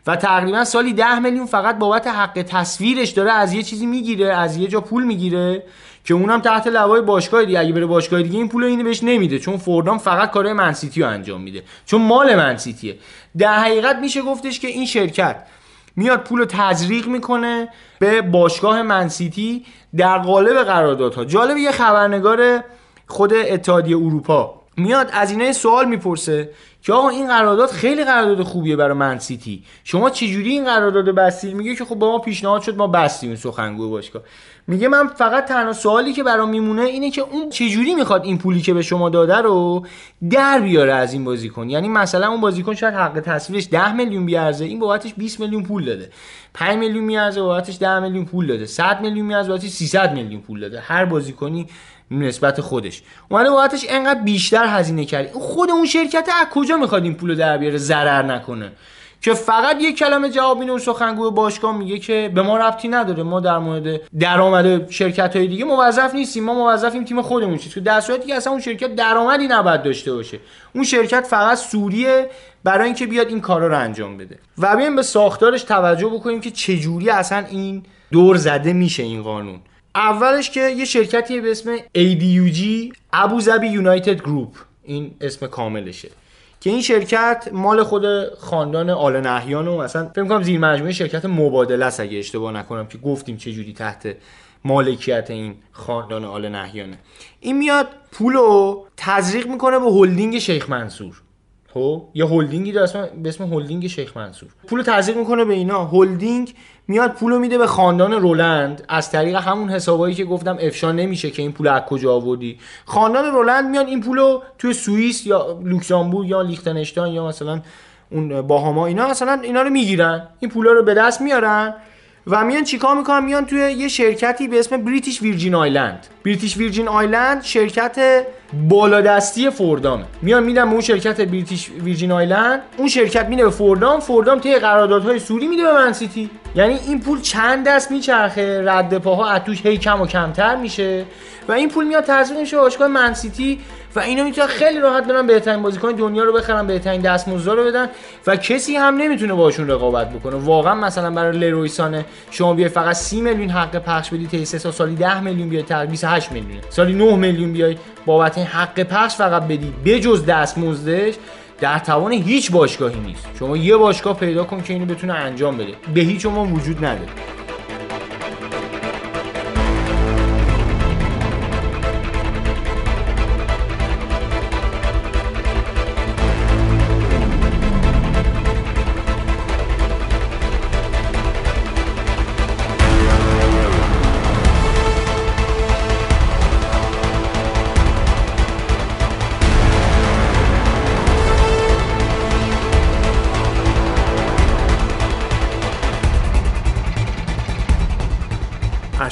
و تقریبا سالی 10 میلیون فقط بابت حق تصویرش داره از یه چیزی می‌گیره از یه جا پول می‌گیره که اونم تحت لوای باشگاه دیگه. اگه بره باشگاه دیگه این پول اینو بهش نمیده چون فوردام فقط کارهای منسیتی انجام میده. چون مال منسیتیه در حقیقت میشه گفتش که این شرکت میاد پول رو تزریق می‌کنه به باشگاه منسیتی در قالب قراردادها. جالب یه خبرنگار خود اتحادیه اروپا میاد از اینه سوال می‌پرسه که آقا این قرارداد خیلی قرارداد خوبیه برای منسیتی شما چجوری این قرارداد بستید؟ میگه که خب با ما پیشنهاد شد ما بستیم سخنگوی باشگاه. میگه من فقط تنها سوالی که برام میمونه اینه که اون چجوری می‌خواد این پولی که به شما داده رو در بیاره از این بازیکن. یعنی مثلا اون بازیکن شاید حق تصویرش 10 میلیون بیارزه این بابتش 20 میلیون پول داده. 5 میلیون میارزه بابتش 10 میلیون پول داده. 100 میلیون میارزه بابتش 300 میلیون پول داده. هر بازیکنی نسبت خودش. اومده بابتش انقدر بیشتر هزینه کرد. خود اون شرکت از کجا می‌خواد این پول در بیاره؟ ضرر نکنه. که فقط یک کلمه جواب اینو سخنگوی باشگاه میگه که به ما ربطی نداره. ما در مورد درآمد شرکت های دیگه موظف نیستیم. ما موظفیم تیم خودمون چیز. که در صورتی که اصلا اون شرکت درآمدی نباید داشته باشه. اون شرکت فقط سوریه برای اینکه بیاد این کارا رو انجام بده. و بیایم به ساختارش توجه بکنیم که چجوری اصلا این دور زده میشه این قانون. اولش که یه شرکتی به اسم ADUG ابوظبی یونایتد گروپ این اسم کاملشه. که این شرکت مال خود خاندان آل نهیان و مثلا فکر کنم زیر مجموعه شرکت مبادله است اگه اشتباه نکنم که گفتیم چه جوری تحت مالکیت این خاندان آل نهیانه. این میاد پولو تزریق می‌کنه به هلدینگ شیخ منصور. خب؟ یه هلدینگی داره به اسم هلدینگ شیخ منصور. پول تزریق می‌کنه به اینا. هلدینگ میاد پولو میده به خاندان رولند. از طریق همون حسابایی که گفتم افشا نمیشه که این پول از کجا آوردی. خاندان رولند میاد این پولو توی سوئیس یا لوکزامبورگ یا لیختنشتاین یا مثلا اون باهاما اینا مثلا اینا رو می‌گیرن. این پولا رو به دست میارن. و میان چیکار می‌کنن؟ میان توی یه شرکتی به اسم British Virgin Island British Virgin Island شرکت بالادستی فوردامه. میان میدن به اون شرکت بریتیش ویرجین آیلند اون شرکت میده به فوردام. فوردام طی قراردادهای سوری میده به منسیتی یعنی این پول چند دست میچرخه؟ رد پاها از توش هی کم و کمتر میشه. و این پول میاد تزریق میشه باشگاه منسیتی و اینا می‌تونن خیلی راحت برن بهترین بازیکن دنیا رو بخرن بهترین دستمزد رو بدن و کسی هم نمی‌تونه باشون رقابت بکنه. واقعا مثلا برای لرویسانه شما بیای فقط 30 میلیون حق پخش بدی تا سه سالی 10 میلیون بیای تا 28 میلیون سالی 9 میلیون بیای بابت این حق پخش فقط بدی. بجز دستمزدش در توان هیچ باشگاهی نیست. شما یه باشگاه پیدا کن که اینو بتونه انجام بده. به هیچ عنوان وجود نداره.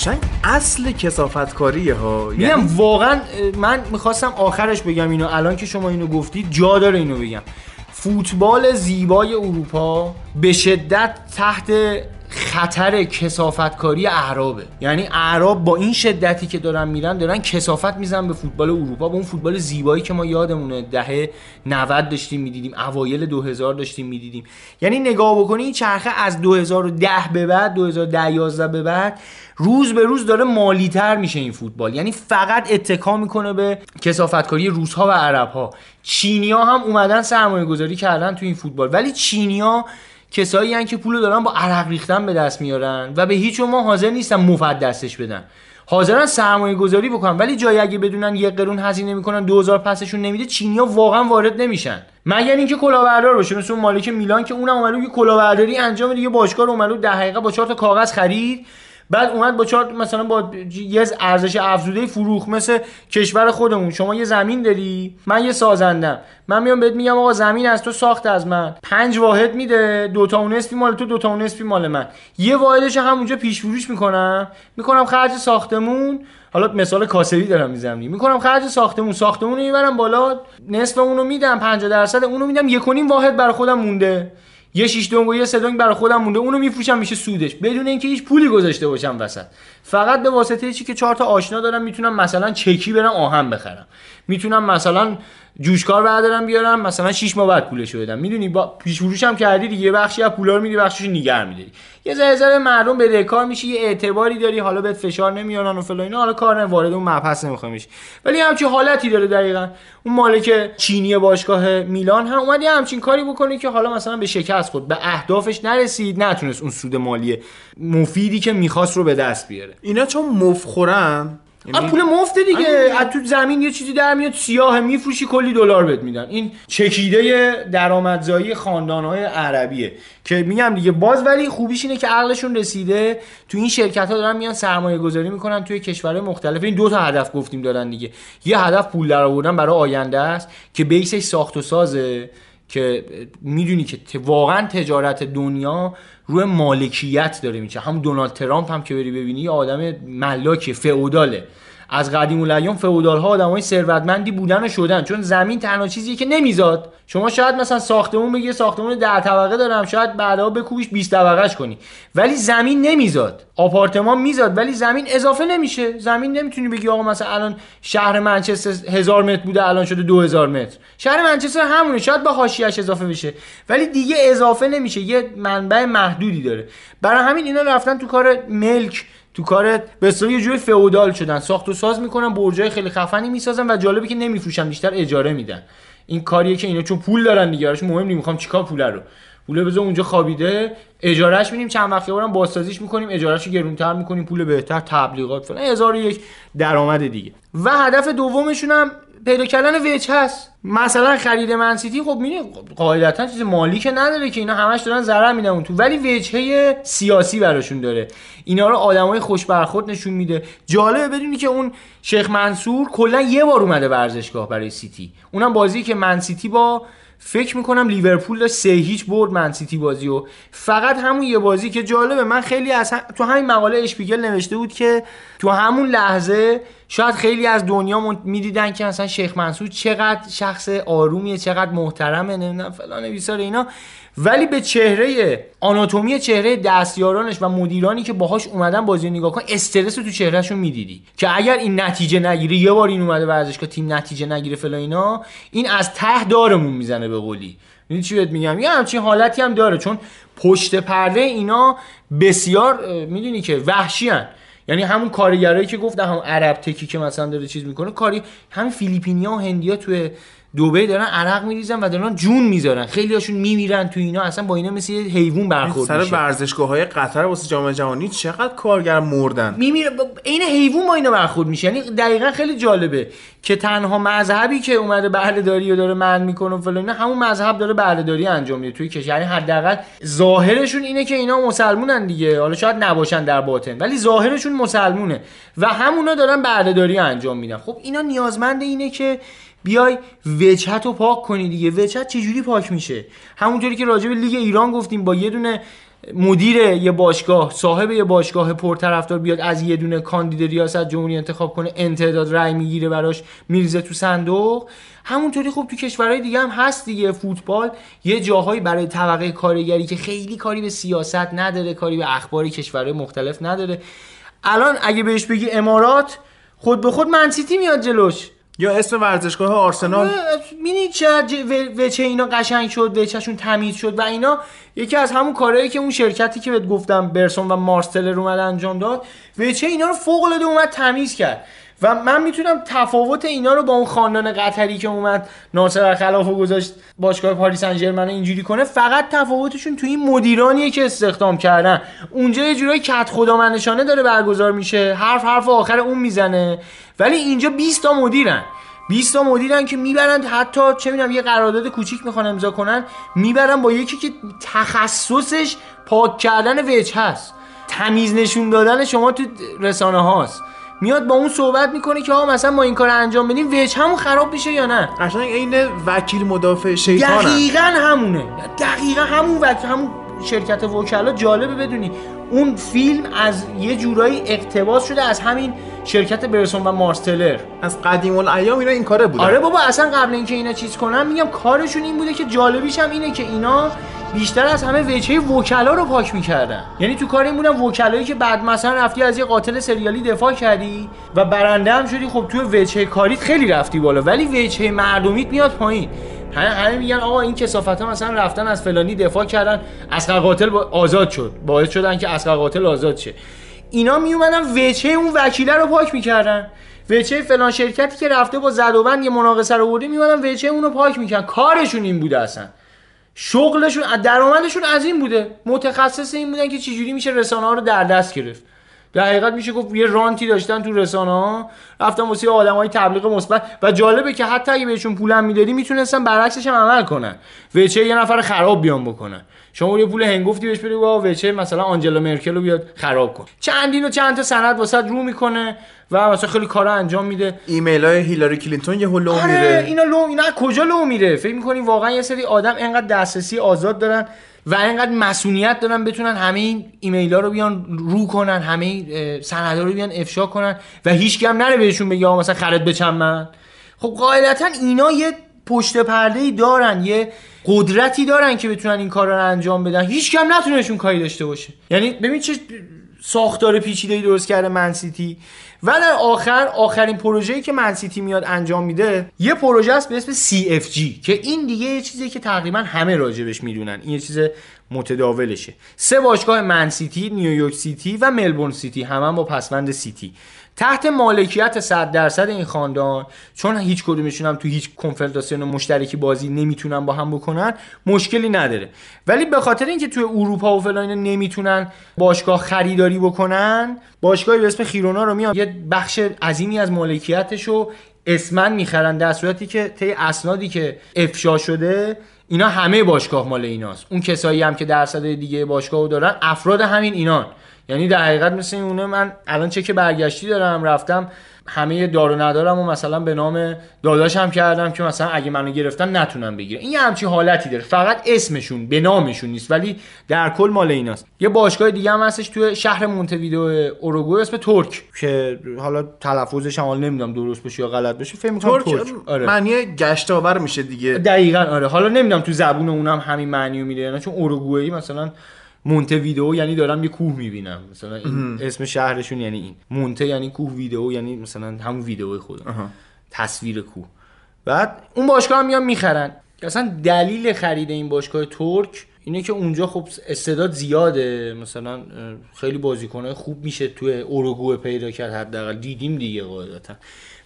قشنگ اصل کسافتکاریه ها. میگم یعنی واقعا من می‌خواستم آخرش بگم اینو. الان که شما اینو گفتید جا داره اینو بگم. فوتبال زیبای اروپا به شدت تحت خطر کسافتکاری اعرابه. یعنی اعراب با این شدتی که دارن میرن دارن کسافت میزن به فوتبال اروپا. به اون فوتبال زیبایی که ما یادمونه دهه 90 داشتیم می‌دیدیم اوایل 2000 داشتیم می‌دیدیم. یعنی نگاه بکنی این چرخه از 2010 به بعد 2010 11 به بعد روز به روز داره مالیتر میشه این فوتبال. یعنی فقط اتکا می‌کنه به کسافتکاری روسها و عربها. چینیا هم اومدن سرمایه گذاری کردن تو این فوتبال. ولی چینیا کسایی هن که پول دارن با عرق ریختن به دست میارن و به هیچ ما حاضر نیستن مفت دستش بدن. حاضرن سرمایه گذاری بکنن ولی جایی اگه بدونن یک قرون هزینه می‌کنن 2000 پسشون نمیده چینیا واقعا وارد نمیشن. مگر اینکه کلاهبردار باشه. مثل اون مالک میلان که اونم اومد یه کلاهبرداری انجام دیگه باشگاه رو اومد ده دقیقه با چهار تا کاغذ خرید. بعد اومد با چهار مثلا با یه ارزش افزوده فروخ مثل کشور خودمون. شما یه زمین داری؟ من یه سازندم. من میام بهت میگم آقا زمین از تو ساخت از من. پنج واحد میده دو تا اون مال تو دو تا اون مال من. یه واحدش همونجا پیش فروش می‌کنم. می‌کنم خرج ساختمون. حالا مثال کاسبی دارم می‌زنم می‌کنم خرج ساختمون. ساختمون رو می‌برم بالا نصف اونو میدم 50 درصد اونو میدم. یک واحد برای خودم مونده. یه شیش دونگ و یه سه دونگ برای خودم مونده اونو میفروشم میشه سودش. بدون اینکه هیچ پولی گذاشته باشم وسط. فقط به واسطه چی که چهار تا آشنا دارم می‌تونم مثلا چکی برم آهن بخرم. می‌تونم مثلا جوشکار بردارم بیارم مثلا 6 ماه بعد پولشو بدم. می‌دونی؟ با پیش فروش هم کردی دیگه بخشی از پولا رو میدی بخشش نگه میداری. یه ذره مردم به کار میشی یه اعتباری داری حالا بهت فشار نمیارن و فلان اینا حالا کار نه وارد اون مبحث نمی‌خوام میشی ولی همچین حالتی داره دقیقا. اون مالک چینی باشگاه میلان هم اومد یه همچین کاری بکنه که حالا مثلا به شکست خود به اهدافش نرسید نتونست اون سود مالی مفیدی که می‌خواست رو به دست بیاره. اینا چون مفخورن یعنی پول مفت دیگه. از تو زمین یه چیزی در میاد سیاه میفروشی کلی دلار بهت میدن. این چکیده درآمدزایی خاندانهای عربیه که میگم دیگه باز ولی خوبیش اینه که عقلشون رسیده. تو این شرکت ها دارن میان سرمایه گذاری می‌کنن توی کشورهای مختلف. این دو تا هدف گفتیم دارن دیگه. یه هدف پول در آوردن برای آینده است که بیسش ساخت و سازه. که می‌دونی که واقعا تجارت دنیا روی مالکیت داره میشه همون دونالد ترامپ هم که بری ببینی یه آدم ملاک فئوداله. از قدیم الایام فئودال ها آدمای ثروتمندی بودن و شدن. چون زمین تنها چیزیه که نمیزاد. شما شاید مثلا ساختمون بگی ساختمون ده طبقه دارم شاید بعدا بکوبیش 20 طبقهش کنی. ولی زمین نمیزاد. آپارتمان میزاد ولی زمین اضافه نمیشه. زمین نمی‌تونی بگی آقا مثلا الان شهر منچستر هزار متر بوده الان شده 2000 متر. شهر منچستر همونه شاید با حاشیه‌اش اضافه بشه. ولی دیگه اضافه نمیشه. یه منبع محدودی داره. برای همین اینا رفتن تو کار ملک. تو کار به اصطلاح یه جوری فئودال شدن. ساخت و ساز می‌کنن برجای خیلی خفنی می‌سازن و جالبی که نمیفروشن بیشتر اجاره میدن. این کاریه که اینا چون پول دارن دیگه مهم نیست می‌خوام چیکار پول رو؟ پول بذار اونجا خوابیده اجارهش میدیم چند وقت برام بازسازیش می‌کنیم اجارهش گرونتر می‌کنیم پول بهتر تبلیغات فلان. هزار یک درآمد دیگه. و هدف دومشون هم پیدا کردن وجه هست. مثلا خرید منسیتی خب می‌دونی قاعدتا چیز مالی که نداره که اینا همش دارن ضرر میدن اون تو. ولی وجهه سیاسی براشون داره. اینا رو آدمای خوش برخورد نشون میده. جالبه بدونی که اون شیخ منصور کلا یه بار اومده ورزشگاه برای سیتی. اونم بازی که منسیتی با فکر می‌کنم لیورپول داشت سه هیچ برد منسیتی بازی و فقط همون یه بازی که جالبه. من خیلی از تو همین مقاله اشپیگل نوشته بود که تو همون لحظه شاید خیلی از دنیا می‌دیدن که مثلا شیخ منصور چقدر شخص آرومیه چقدر محترمه نمی‌دونم فلان بیسار اینا. ولی به چهره آناتومی چهره دستیارانش و مدیرانی که باهاش اومدن بازی نگاه کن استرس رو تو چهرهشون می‌دیدی. که اگر این نتیجه نگیره یه بار این اومده ورزشگاه تیم نتیجه نگیره فلان اینا این از ته دارمون می‌زنه به قولی. می‌دونی چی بهت میگم؟ یه همچین حالتی هم داره چون پشت پرده اینا بسیار می‌دونی که وحشی هن. یعنی همون کارگرایی که گفتم هم عرب تکی که مثلا داره چیز می‌کنه کاری همین فیلیپینیا و هندیا توی دوبه دارن عرق میریزن و دارن جون می‌ذارن. خیلی هاشون میمیرن تو اینا اصلا با اینا مثل حیوان برخورد سر ورزشگاه های قطر واسه جام جهانی چقدر کارگر مردن. میمیره عین حیوان با اینا برخورد میشه. یعنی دقیقا خیلی جالبه که تنها مذهبی که اومده بهرهداری و داره من می‌کنه و فلان همون مذهب داره بهرهداری انجام میده توی کشور. یعنی حداقل ظاهرشون اینه که اینا مسلمونن دیگه. حالا شاید نباشن در باطن ولی ظاهرشون مسلمونه و همونا دارن بهرهداری انجام میدن. خب اینا نیازمند اینه که بیای وجهت رو پاک کنی دیگه. وجهت چجوری پاک میشه؟ همونطوری که راجع به لیگ ایران گفتیم با یه دونه مدیر یه باشگاه صاحب یه باشگاه پرطرفدار بیاد از یه دونه کاندید ریاست جمهوری انتخاب کنه انتداد رأی می‌گیره براش میریزه تو صندوق. همونطوری خب تو کشورهای دیگه هم هست دیگه. فوتبال یه جاهایی برای طبقه کارگری که خیلی کاری به سیاست نداره کاری به اخبار کشورهای مختلف نداره. الان اگه بهش بگی امارات خود به خود منسیتی میاد جلوش. یا اسم ورزشگاه آرسنال؟ مینی چه وچه اینا قشنگ شد وچهشون تمیز شد و اینا. یکی از همون کارهایی که اون شرکتی که بهت گفتم برسون و مارستلر اومد انجام داد وچه اینا رو فوق العاده اومد تمیز کرد. و من می‌تونم تفاوت اینا رو با اون خاندان قطری که اومد ناصر خلاف و گذاشت باشگاه پاریس سن اینجوری کنه فقط تفاوتشون تو این مدیرانیه که استخدام کردن. اونجا یه جورایی کت خدامندشانه داره برگزار میشه حرف حرف آخر اون می‌زنه. ولی اینجا 20 تا مدیرن. 20 تا مدیرن که می‌برن حتی چه می‌دونم یه قرارداد کوچیک می‌خوان امضا کنن می‌برن با یکی که تخصصش پاک کردن وجه هست. تمیز نشون دادن شما تو رسانه هاست میاد با اون صحبت می‌کنه که آقا مثلا ما این کار انجام بدیم وجه همون خراب میشه یا نه؟ قشنگ عین وکیل مدافع شیطان دقیقا همونه. دقیقا همون وکیل همون شرکت وکلا جالبه بدونی. اون فیلم از یه جورایی اقتباس شده از همین شرکت برسون و مارستلر. از قدیم الایام اینا این کاره بوده آره بابا اصلا قبل اینکه اینا چیز کنن میگم کارشون این بوده که جالبیش هم اینه که اینا بیشتر از همه وجهه وکلا رو پاک می‌کردن. یعنی تو کار این بودن وکلایی که بعد مثلا رفتی از یه قاتل سریالی دفاع کردی و برنده هم شدی. خب تو وجهه کاریت خیلی رفتی بالا ولی وجهه مردمیت میاد پایین. همه همه میگن آقا این کسافت ها مثلا رفتن از فلانی دفاع کردن اسقر قاتل آزاد شد. باعث شدن که اسقر قاتل آزاد شه. اینا میومدن وچه اون وکیله رو پاک می‌کردن. وچه فلان شرکتی که رفته با زدوبند یه مناقصه رو برده میومدن وچه اون رو پاک می‌کردن. کارشون این بوده اصلا. شغلشون درآمدشون از این بوده. متخصص این بودن که چجوری میشه رسانه ها رو در دست گرفت. در حقیقت میشه گفت یه رانتی داشتن تو رسانه ها رفتن واسه های تبلیغ مثبت و جالبه که حتی اگه بهشون پولم می‌دادی می‌تونستن برعکسش هم عمل کنن. وجهه یه نفر خراب بیان بکنن. شما یه پول هنگفتی بهش بدی با وجهه مثلا آنجلا مرکل رو بیاد خراب کن. چندین و چند تا سند واسه رو می‌کنه و مثلا خیلی کارا انجام میده. ایمیل های هیلاری کلینتون یه لو آره میره. اینا لو اینا کجا لو میره؟ فکر می‌کنی واقعا یه سری آدم انقدر دسترسی آزاد دارن؟ و اینقدر مسئولیت دارن بتونن همه این ایمیل ها رو بیان رو کنن همه سندها رو بیان افشا کنن و هیچ هم نره بهشون بگه مثلا خرید بچم من. خب قاعدتا اینا یه پشت پرده ای دارن یه قدرتی دارن که بتونن این کار رو انجام بدن. هیچ کم نتونهشون کاری داشته باشه. یعنی ببین چه ساختار پیچیده درست کرده منسیتی و در آخر آخرین پروژه‌ای که منسیتی میاد انجام میده یه پروژه است به اسم CFG که این دیگه یه چیزی که تقریبا همه راجبش می‌دونن. این یه چیز متداولشه. سه باشگاه من سیتی نیویورک سیتی و ملبورن سیتی همه هم با پسوند سیتی تحت مالکیت 100 درصد این خاندان چون هیچ کدومشون هم تو هیچ کنفدراسیون مشترکی بازی نمی‌تونن با هم بکنن مشکلی نداره. ولی به خاطر اینکه توی اروپا و فلان نمی‌تونن باشگاه خریداری بکنن باشگاهی به اسم خیرونا رو میان یه بخش عظیمی از مالکیتش رو اسماً می‌خرن در صورتی که طی اسنادی که افشا شده اینا همه باشگاه مال ایناست. اون کسایی هم که درصد دیگه باشگاه دارن افراد همین اینان. یعنی در حقیقت مثل اونه من الان چک برگشتی دارم رفتم همه دارو ندارم و مثلا به نام داداشم کردم که مثلا اگه منو گرفتن نتونم بگیرم. این یه همچی حالتی داره. فقط اسمشون به نامشون نیست ولی در کل مال ایناست. یه باشگاه دیگه هم هستش توی شهر مونتویدو اوروگوئه اسم ترک. که حالا تلفظش هم نمی‌دونم درست بشه یا غلط بشه فکر می‌کنم ترک, ترک. آره. معنی گشتاور میشه دیگه. دقیقاً آره. حالا نمی‌دونم تو زبون اونم همین معنی میده چون اوروگوئه مثلا مونته ویدئو یعنی دارم یه کوه می‌بینم. مثلا این اسم شهرشون یعنی این. مونته یعنی کوه ویدئو یعنی مثلا همون ویدئو خود تصویر کوه. بعد اون باشگاه هم میان می‌خرن. اصلا دلیل خرید این باشگاه ترک اینه که اونجا خب استعداد زیاده. مثلا خیلی بازیکنه خوب میشه توی اوروگوئه پیدا کرد حداقل. دیدیم دیگه قاعدتا.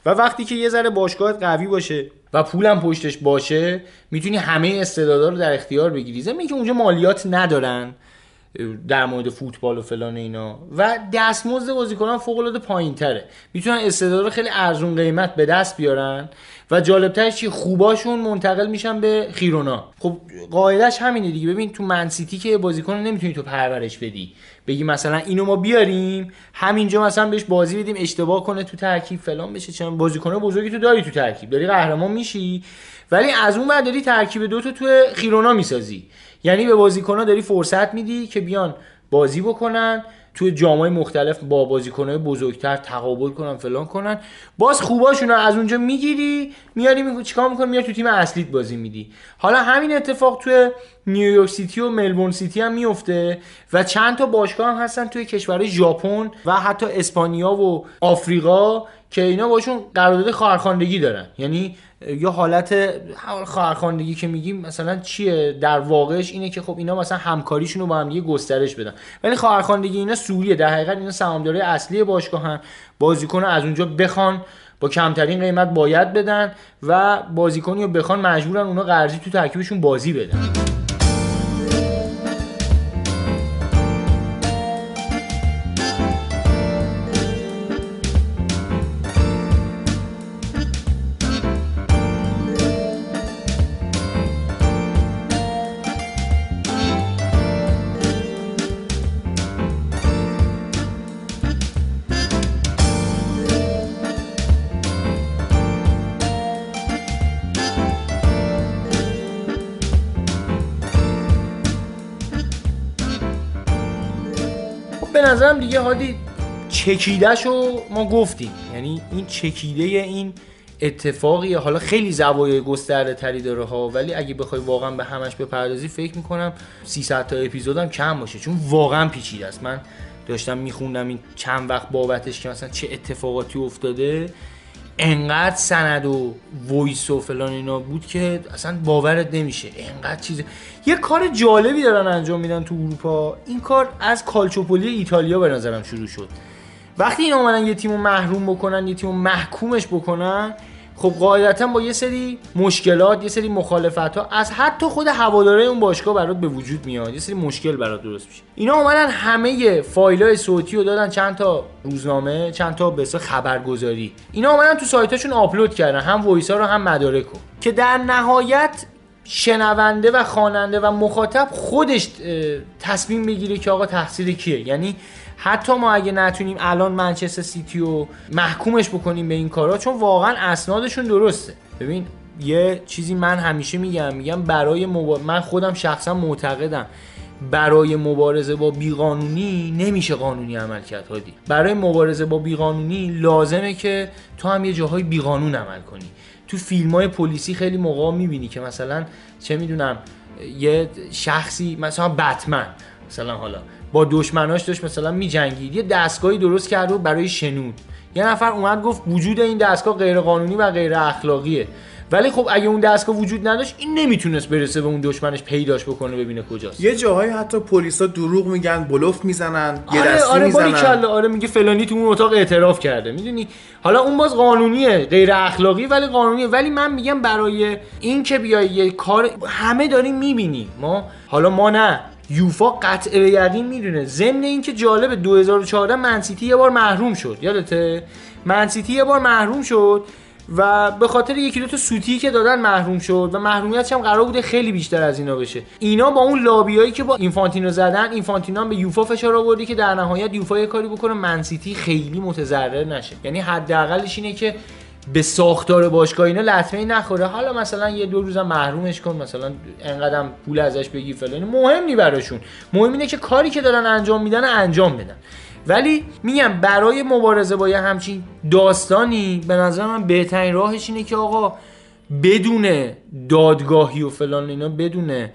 و وقتی که یه ذره باشگاه قوی باشه و پولم پشتش باشه می‌تونی همه استعدادا رو در اختیار بگیری. زمین که اونجا مالیات ندارن. در مورد فوتبال و فلان اینا. و دستمزد بازیکنان فوق العاده پایینتره. می‌تونن استعداد خیلی ارزون قیمت به دست بیارن و جالبترش چی؟ خوباشون منتقل میشن به خیرونا. خب قاعدش همینه دیگه. ببین تو منسیتی که بازیکن نمی‌تونی تو پرورش بدی. بگی مثلا اینو ما بیاریم همینجا مثلا بهش بازی بدیم اشتباه کنه تو ترکیب فلان بشه چون بازیکن بزرگی تو داری تو ترکیب. داری قهرمان میشی. ولی از اون ور داری ترکیب دوتا تو خیرونا می‌سازی. یعنی به بازیکن‌ها داری فرصت میدی که بیان بازی بکنن توی جامای مختلف با بازیکنهای بزرگتر تقابل کنن فلان کنن. باز خوباشون رو از اونجا می‌گیری میاری می... چیکار می‌کنی؟ میاری تو تیم اصلیت بازی میدی. حالا همین اتفاق توی نیویورک سیتی و ملبورن سیتی هم میفته و چند تا باشگاه هم هستن توی کشورهای ژاپن و حتی اسپانیا و آفریقا که اینا باشون قرارداد خواهرخواندگی دارن. یعنی یا حالت خواهرخواندگی که میگیم مثلا چیه؟ در واقعش اینه که خب اینا مثلا همکاریشون رو با هم دیگه گسترش بدن. ولی خواهرخواندگی اینا سوریه. در حقیقت اینا سهامداری اصلی باشگاهن. بازیکن از اونجا بخوان با کمترین قیمت باید بدن و بازیکنی رو بخوان مجبورن اونا قرضی تو ترکیبشون بازی بدن. چکیدهشو ما گفتیم. یعنی این چکیده این اتفاقیه. حالا خیلی زوایای گسترده تری داره ها ولی اگه بخوای واقعا به همش بپردازی فکر می‌کنم 300 تا اپیزودم کم باشه. چون واقعا پیچیده است. من داشتم میخوندم این چند وقت بابتش که مثلا چه اتفاقاتی افتاده. انقدر سند و voice و فلان اینا بود که اصلا باورت نمیشه. انقدر چیز. یه کار جالبی دارن انجام میدن تو اروپا. این کار از کالچوپولی ایتالیا به نظرم شروع شد. وقتی این اومدن یه تیمو محروم بکنن یه تیمو محکومش بکنن خب قاعدتا با یه سری مشکلات یه سری مخالفت ها از حتی خود هواداره اون باشگاه برات به وجود میاد. یه سری مشکل برات درست میشه. اینا اومدن همه فایل های صوتی رو دادن چند تا روزنامه چند تا به خبرگزاری. اینا اومدن تو سایتاشون آپلود کردن هم voice ها رو هم مدارک رو. که در نهایت شنونده و خواننده و مخاطب خودش تصمیم بگیره که آقا تقصیر کیه. یعنی حتی ما اگه نتونیم الان منچستر سیتی رو محکومش بکنیم به این کارا چون واقعا اسنادشون درسته. ببین یه چیزی من همیشه میگم میگم برای من خودم شخصا معتقدم برای مبارزه با بیقانونی نمیشه قانونی عمل کرد هادی. برای مبارزه با بیقانونی لازمه که تو هم یه جاهای بیقانون عمل کنی. تو فیلم های پلیسی خیلی موقع می‌بینی که مثلا چه می‌دونم یه شخصی مثلا بتمن مثلا حالا با دشمناش داشت مثلا میجنگید. یه دستگاهی درست کرد و برای شنود. یه نفر اومد گفت وجود این دستگاه غیر قانونی و غیر اخلاقیه ولی خب اگه اون دستگاه وجود نداشت این نمی‌تونست برسه به اون دشمنش پیداش بکنه ببینه کجاست. یه جاهایی حتی پلیسا دروغ میگن بلوف می‌زنن یه آره دستی آره می‌زنن. کله آره میگه فلانی تو اون اتاق اعتراف کرده. می‌دونی؟ حالا اون باز قانونیه غیر اخلاقی ولی قانونیه. ولی من میگم برای این که بیای یه کار همه داریم می‌بینیم ما حالا ما نه. یوفا قطع به یقین می‌دونه. ضمن اینکه جالب 2014 منسیتی یه بار محروم شد. یادته؟ منسیتی یه بار محروم شد و به خاطر یکی دو تا سوتی که دادن محروم شد و محرومیتش هم قرار بوده خیلی بیشتر از اینا بشه. اینا با اون لابیایی که با اینفانتینو زدن اینفانتینو به یوفا فشار آوردی که در نهایت یوفا یه کاری بکنه منسیتی خیلی متضرر نشه. یعنی حداقلش اینه که به ساختار باشگاه اینا لطمه نخوره. حالا مثلا یه دو روزم محرومش کن مثلا انقدرم پول ازش بگی فلان مهم نی براشون. مهم اینه که کاری که دارن انجام میدن انجام بدن. ولی میگم برای مبارزه با یه همچین داستانی به نظر من بهترین راهش اینه که آقا بدون دادگاهی و فلان اینا بدون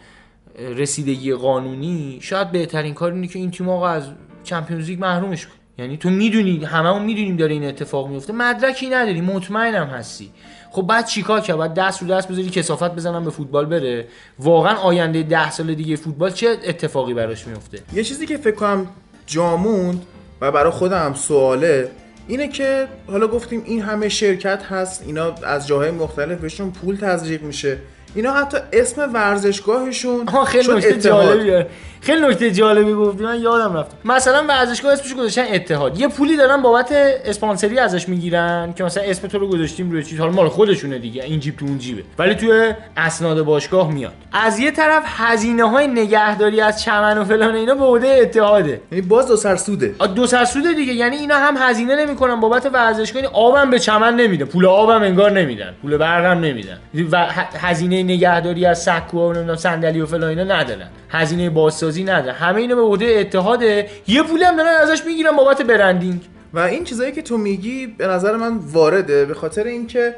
رسیدگی قانونی شاید بهترین کار اینه که این تیم آقا از چمپیونز لیگ محرومش کن یعنی تو می‌دونی هممون می‌دونیم داره این اتفاق میفته مدرکی نداری مطمئنم هستی. خب بعد چیکار کرد؟ بعد دست رو دست بذاری کسافت بزنم به فوتبال بره. واقعا آینده ده سال دیگه فوتبال چه اتفاقی براش میفته یه چیزی که فکر کنم جاموند و برای خودم سواله اینه که حالا گفتیم این همه شرکت هست اینا از جاهای مختلف بهشون پول تزریق میشه. اینا حتی اسم ورزشگاهشون خیلی اتحاد. خیلی نکته جالبی گفتی من یادم رفت. مثلا ورزشگاه اسمش گذاشتن اتحاد. یه پولی دارن بابت اسپانسری ازش می‌گیرن که مثلا اسم تو رو گذاشتیم روی چیز. حالا مال خودشونه دیگه این جیب تو اون جیبه. ولی توی اسناد باشگاه میاد. از یه طرف هزینه های نگهداری از چمن و فلان اینا به عهده اتحاده. یعنی باز دو سر سوده. دو سرسوده دیگه. یعنی اینا هم هزینه نمی‌کنن بابت ورزشگاه. یعنی آبم به چمن نمیده. پول آبم انگار نمیدن. پول برقم نمیدن. و هزینه نگهداری از سکو و نمی‌دونم صندلی و فلان اینا ندارن. هزینه بازسازی ندارن همه اینا به عهده اتحاده. یه پولی هم دارن ازش می‌گیرن بابت برندینگ. و این چیزایی که تو میگی به نظر من وارده به خاطر اینکه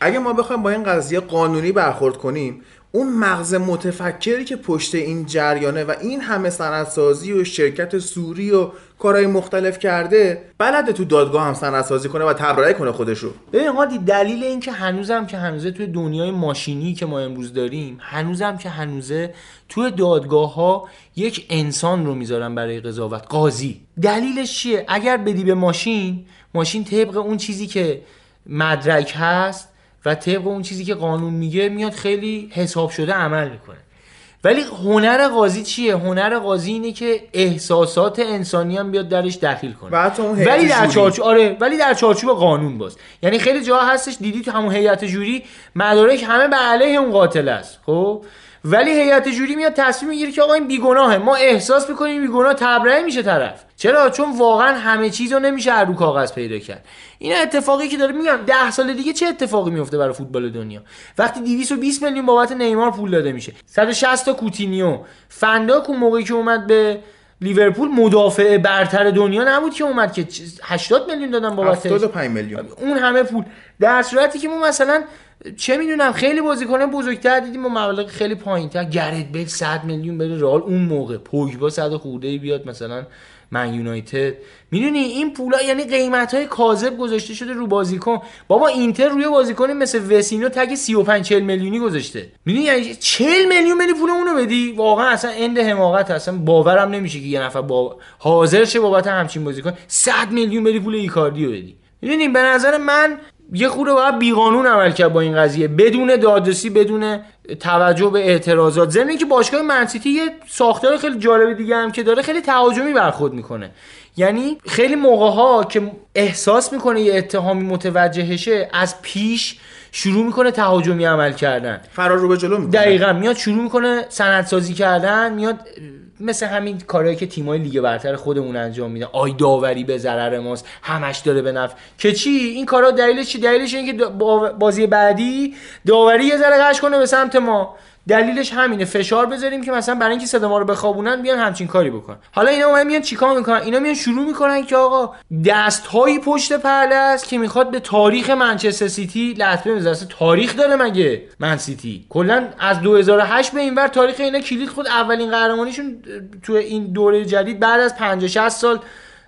اگه ما بخوایم با این قضیه قانونی برخورد کنیم اون مغز متفکری که پشت این جریانه و این همه سندسازی و شرکت سوری و کارهای مختلف کرده بلده تو دادگاه هم سندسازی کنه و تبرئه کنه خودش رو ببین هادی دلیل این که هنوزم که هنوزه توی دنیای ماشینی که ما امروز داریم هنوزم که هنوزه توی دادگاه ها یک انسان رو می‌ذارن برای قضاوت. قاضی. دلیلش چیه؟ اگر بدی به ماشین ماشین طبق اون چیزی که مدرک هست و طبق اون چیزی که قانون میگه میاد خیلی حساب شده عمل می‌کنه. ولی هنر قاضی چیه؟ هنر قاضی اینه که احساسات انسانی هم بیاد درش دخیل کنه. و حتی اون هیئت ولی در. چارچوب آره ولی در چارچوب قانون باز. یعنی خیلی جا هستش دیدی تو همون هیئت جوری مدارک همه به علیه اون قاتل است. خب؟ ولی هیئت جوری میاد تصمیم می‌گیره که آقا این بیگناهه. ما احساس می‌کنیم بیگناه تبرئه میشه طرف. چرا؟ چون واقعا همه چیز رو نمیشه هر رو کاغذ پیدا کرد. این اتفاقی که داره میگم ده سال دیگه چه اتفاقی میفته برای فوتبال دنیا؟ وقتی 220 میلیون بابت نیمار پول داده میشه. 160 تا کوتینیو. فنداک اون موقعی که اومد به لیورپول مدافع برتر دنیا نبود که اومد که 80 میلیون دادن بابتش 75 میلیون. اون همه پول. در صورتی که ما مثلا چه می‌دونم خیلی بازیکن بزرگتر دیدیم با مبلغ خیلی پایینتر. گرت بیل 100 میلیون بره رئال اون موقع. پوگبا 100 خورده بیاد مثلا من یونایتد. می‌دونی این پولا یعنی قیمت های کاذب گذاشته شده رو بازیکن. بابا اینتر روی بازیکن مثل وسینو تگ 35 40 میلیونی گذاشته. می‌دونی یعنی 40 میلیون بدی پول اونو بدی؟ واقعا اصلا اند حماقت اصلا باورم نمیشه که یه نفر با حاضر شه بابت همچین بازیکن. 100 میلیون بدی پول ایکاردیو بدی. می‌دونی به نظر من یه خورده باید بیقانون عمل کرد با این قضیه. بدون دادرسی بدون توجه به اعتراضات. ضمن که باشگاه منسیتی یه ساختار خیلی جالب دیگه هم که داره خیلی تهاجمی برخورد می‌کنه. یعنی خیلی موقع ها که احساس می‌کنه یه اتهامی متوجهشه از پیش شروع می‌کنه تهاجمی عمل کردن. فرار رو به جلو می‌کنه. دقیقا. میاد شروع می‌کنه سندسازی کردن میاد مثل همین کارهایی که تیمای لیگ برتر خودمون انجام میدن. آی داوری به ضرر ماست. همش داره به نفع. که چی؟ این کارا دلیلش چی؟ دلیلش اینه که بازی بعدی داوری یه ذره قش کنه به سمت ما. دلیلش همینه. فشار بذاریم که مثلا برای اینکه صدا ما رو بخوابونن بیان همچین کاری بکنن حالا اینا اومدن میان چیکار می‌کنن؟ اینا میان شروع می‌کنن که آقا دستهایی پشت پرده است که می‌خواد به تاریخ منچستر سیتی لطمه بزنه تاریخ داره مگه من سیتی؟ کلا از 2008 به این ور تاریخ اینا کلید خود اولین قهرمانیشون تو این دوره جدید بعد از 50 60 سال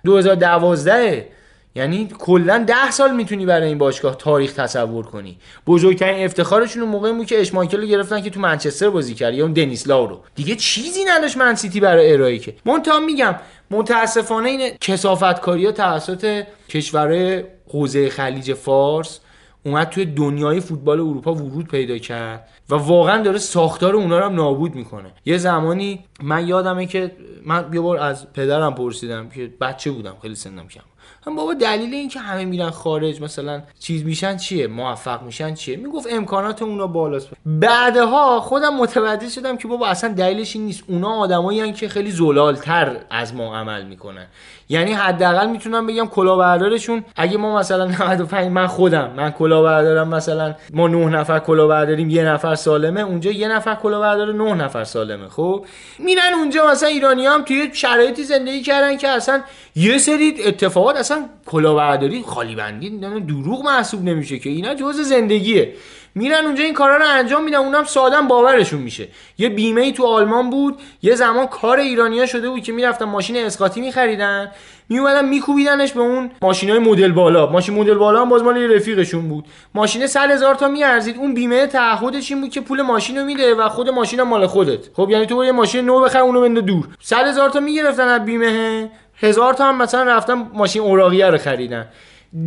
2012 یعنی کلا ده سال می‌تونی برای این باشگاه تاریخ تصور کنی. بزرگترین افتخارشون اون موقعی بود که اشمایکل رو گرفتن که تو منچستر بازی کرد یا اون دنیس لاو دیگه چیزی نداشت من سیتی برای ارائه که. منتها میگم متاسفانه این کسافتکاری ها توسط کشورهای حوزه خلیج فارس اومد توی دنیای فوتبال اروپا ورود پیدا کرد و واقعا داره ساختار اونا رو هم نابود می‌کنه. یه زمانی من یادمه که من یه بار از پدرم پرسیدم که بچه بودم خیلی سنم کم هم بابا دلیل این که همه میرن خارج مثلا چیز میشن چیه؟ موفق میشن چیه؟ می‌گفت امکانات اونا بالاست. بعدها خودم متوجه شدم که بابا اصلا دلیلش این نیست. اونا آدمایی که خیلی زلالتر از ما عمل می‌کنن. یعنی حداقل می‌تونم بگم کلاهبردارشون اگه ما مثلا 95 من خودم من کلاهبردارم مثلا ما نه نفر کلاهبرداریم یه نفر سالمه اونجا یه نفر کلاهبردار نه نفر سالمه خب؟ میرن اونجا مثلا ایرانی هم توی شرایطی زندگی کردن که اصلا یه سری اتفاقات اصلا کلاهبرداری خالی بندی دروغ محسوب نمیشه که اینا جزء زندگیه. میرن اونجا این کارا رو انجام میدن اونم سادم باورشون میشه. یه بیمه ای تو آلمان بود یه زمان کار ایرانیا شده بود که می‌رفتن ماشین اسقاطی میخریدن میومدن میکوبیدنش به اون ماشین های مدل بالا. ماشین مدل بالا هم باز مال رفیقشون بود. ماشین 100 هزار تا میارزید اون بیمه تعهدش این بود که پول ماشین رو میده و خود ماشین مال خودت. خب یعنی تو یه ماشین نو بخر اونو بنده دور. 100 هزار تا می‌گرفتن از بیمه هزار تا هم مثلا رفتن ماشین اوراقیه رو خریدن.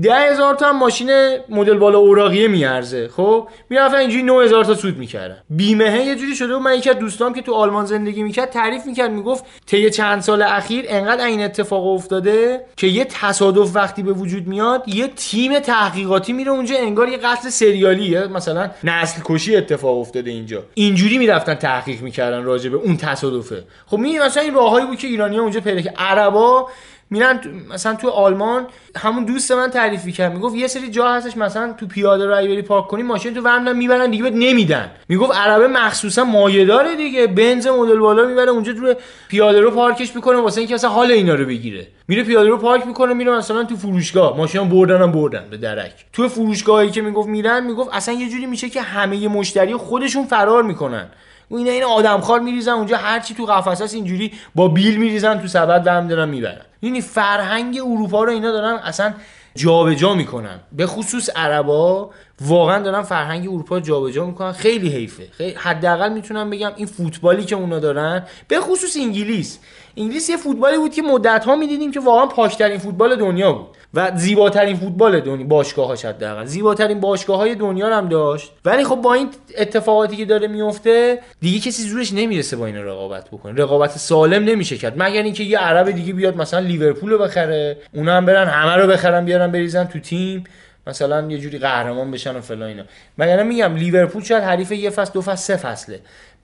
ده هزار تا هم ماشین مدل بالا اوراقیه میارزه. خب؟ می‌رفتن اینجوری 9000 تا سود می‌کردن. بیمه یه جوری شده و من یکی از دوستام که تو آلمان زندگی می‌کرد تعریف می‌کرد می‌گفت طی چند سال اخیر انقدر این اتفاق افتاده که یه تصادف وقتی به وجود میاد یه تیم تحقیقاتی میره اونجا انگار یه قتل سریالیه. مثلا نسل کشی اتفاق افتاده اینجا. اینجوری می‌رفتن تحقیق می‌کردن راجع به اون تصادفه. خب می مثلا این راههایی بود که ایرانی‌ها اونجا پیدا که عربا میرن مثلا تو آلمان همون دوست من تعریف کرد می‌گفت یه سری جا هستش مثلا تو پیاده رو بری پارک کنی ماشین تو ورم می‌برن دیگه بهت نمیدن. می‌گفت عربه مخصوصا مایه داره دیگه. بنز مدل بالا می‌بره اونجا تو پیاده رو پارکش می‌کنه واسه اینکه مثلا حال اینا رو بگیره. میره پیاده رو پارک می‌کنه میره مثلا تو فروشگاه. ماشین بردن هم بردن به درک. تو فروشگاهی که می‌گفت میرن می‌گفت اصلا یه جوری میشه که همه مشتری خودشون فرار می‌کنن. و اینا این آدمخوار میریزن اونجا هرچی تو قفس هست اینجوری با بیل میریزن تو سبد و هم دارن می‌برن. یعنی فرهنگ اروپا رو اینا دارن اصلا جابجا جا می‌کنن. به خصوص عربا واقعا دارن فرهنگ اروپا جابجا جا می‌کنن. خیلی حیفه. خیلی حداقل می‌تونم بگم این فوتبالی که اونا دارن به خصوص انگلیس. انگلیس یه فوتبالی بود که مدت ها می‌دیدیم که واقعا پاکترین فوتبال دنیا بود. و زیباترین فوتبال دنیا باشگاهاش حداقل. زیباترین باشگاه های دنیا هم داشت. ولی خب با این اتفاقاتی که داره میفته دیگه کسی زورش نمی‌رسه با این رقابت بکنه. رقابت سالم نمیشه کرد. مگر اینکه یه عرب دیگه بیاد مثلا لیورپول رو بخره اونا هم برن همه رو بخرن بیارن بریزن تو تیم مثلا یه جوری قهرمان بشن و فلان اینا. مگر میگم لیورپول شاید حریف یه فصل دو فصل سه فصله.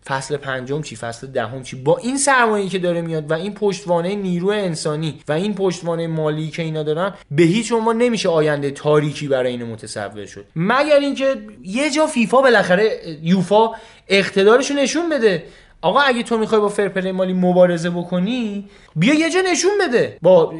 فصل پنجم چی فصل دهم چی؟ با این سرمایه‌ای که داره میاد و این پشتوانه نیرو انسانی و این پشتوانه مالی که اینا دارن به هیچ عنوان نمیشه آینده تاریکی برای این متصور شد. مگر اینکه یه جا فیفا بالاخره یوفا اقتدارشو نشون بده. آقا اگه تو می‌خوای با فرپلی مالی مبارزه بکنی بیا یه جا نشون بده. با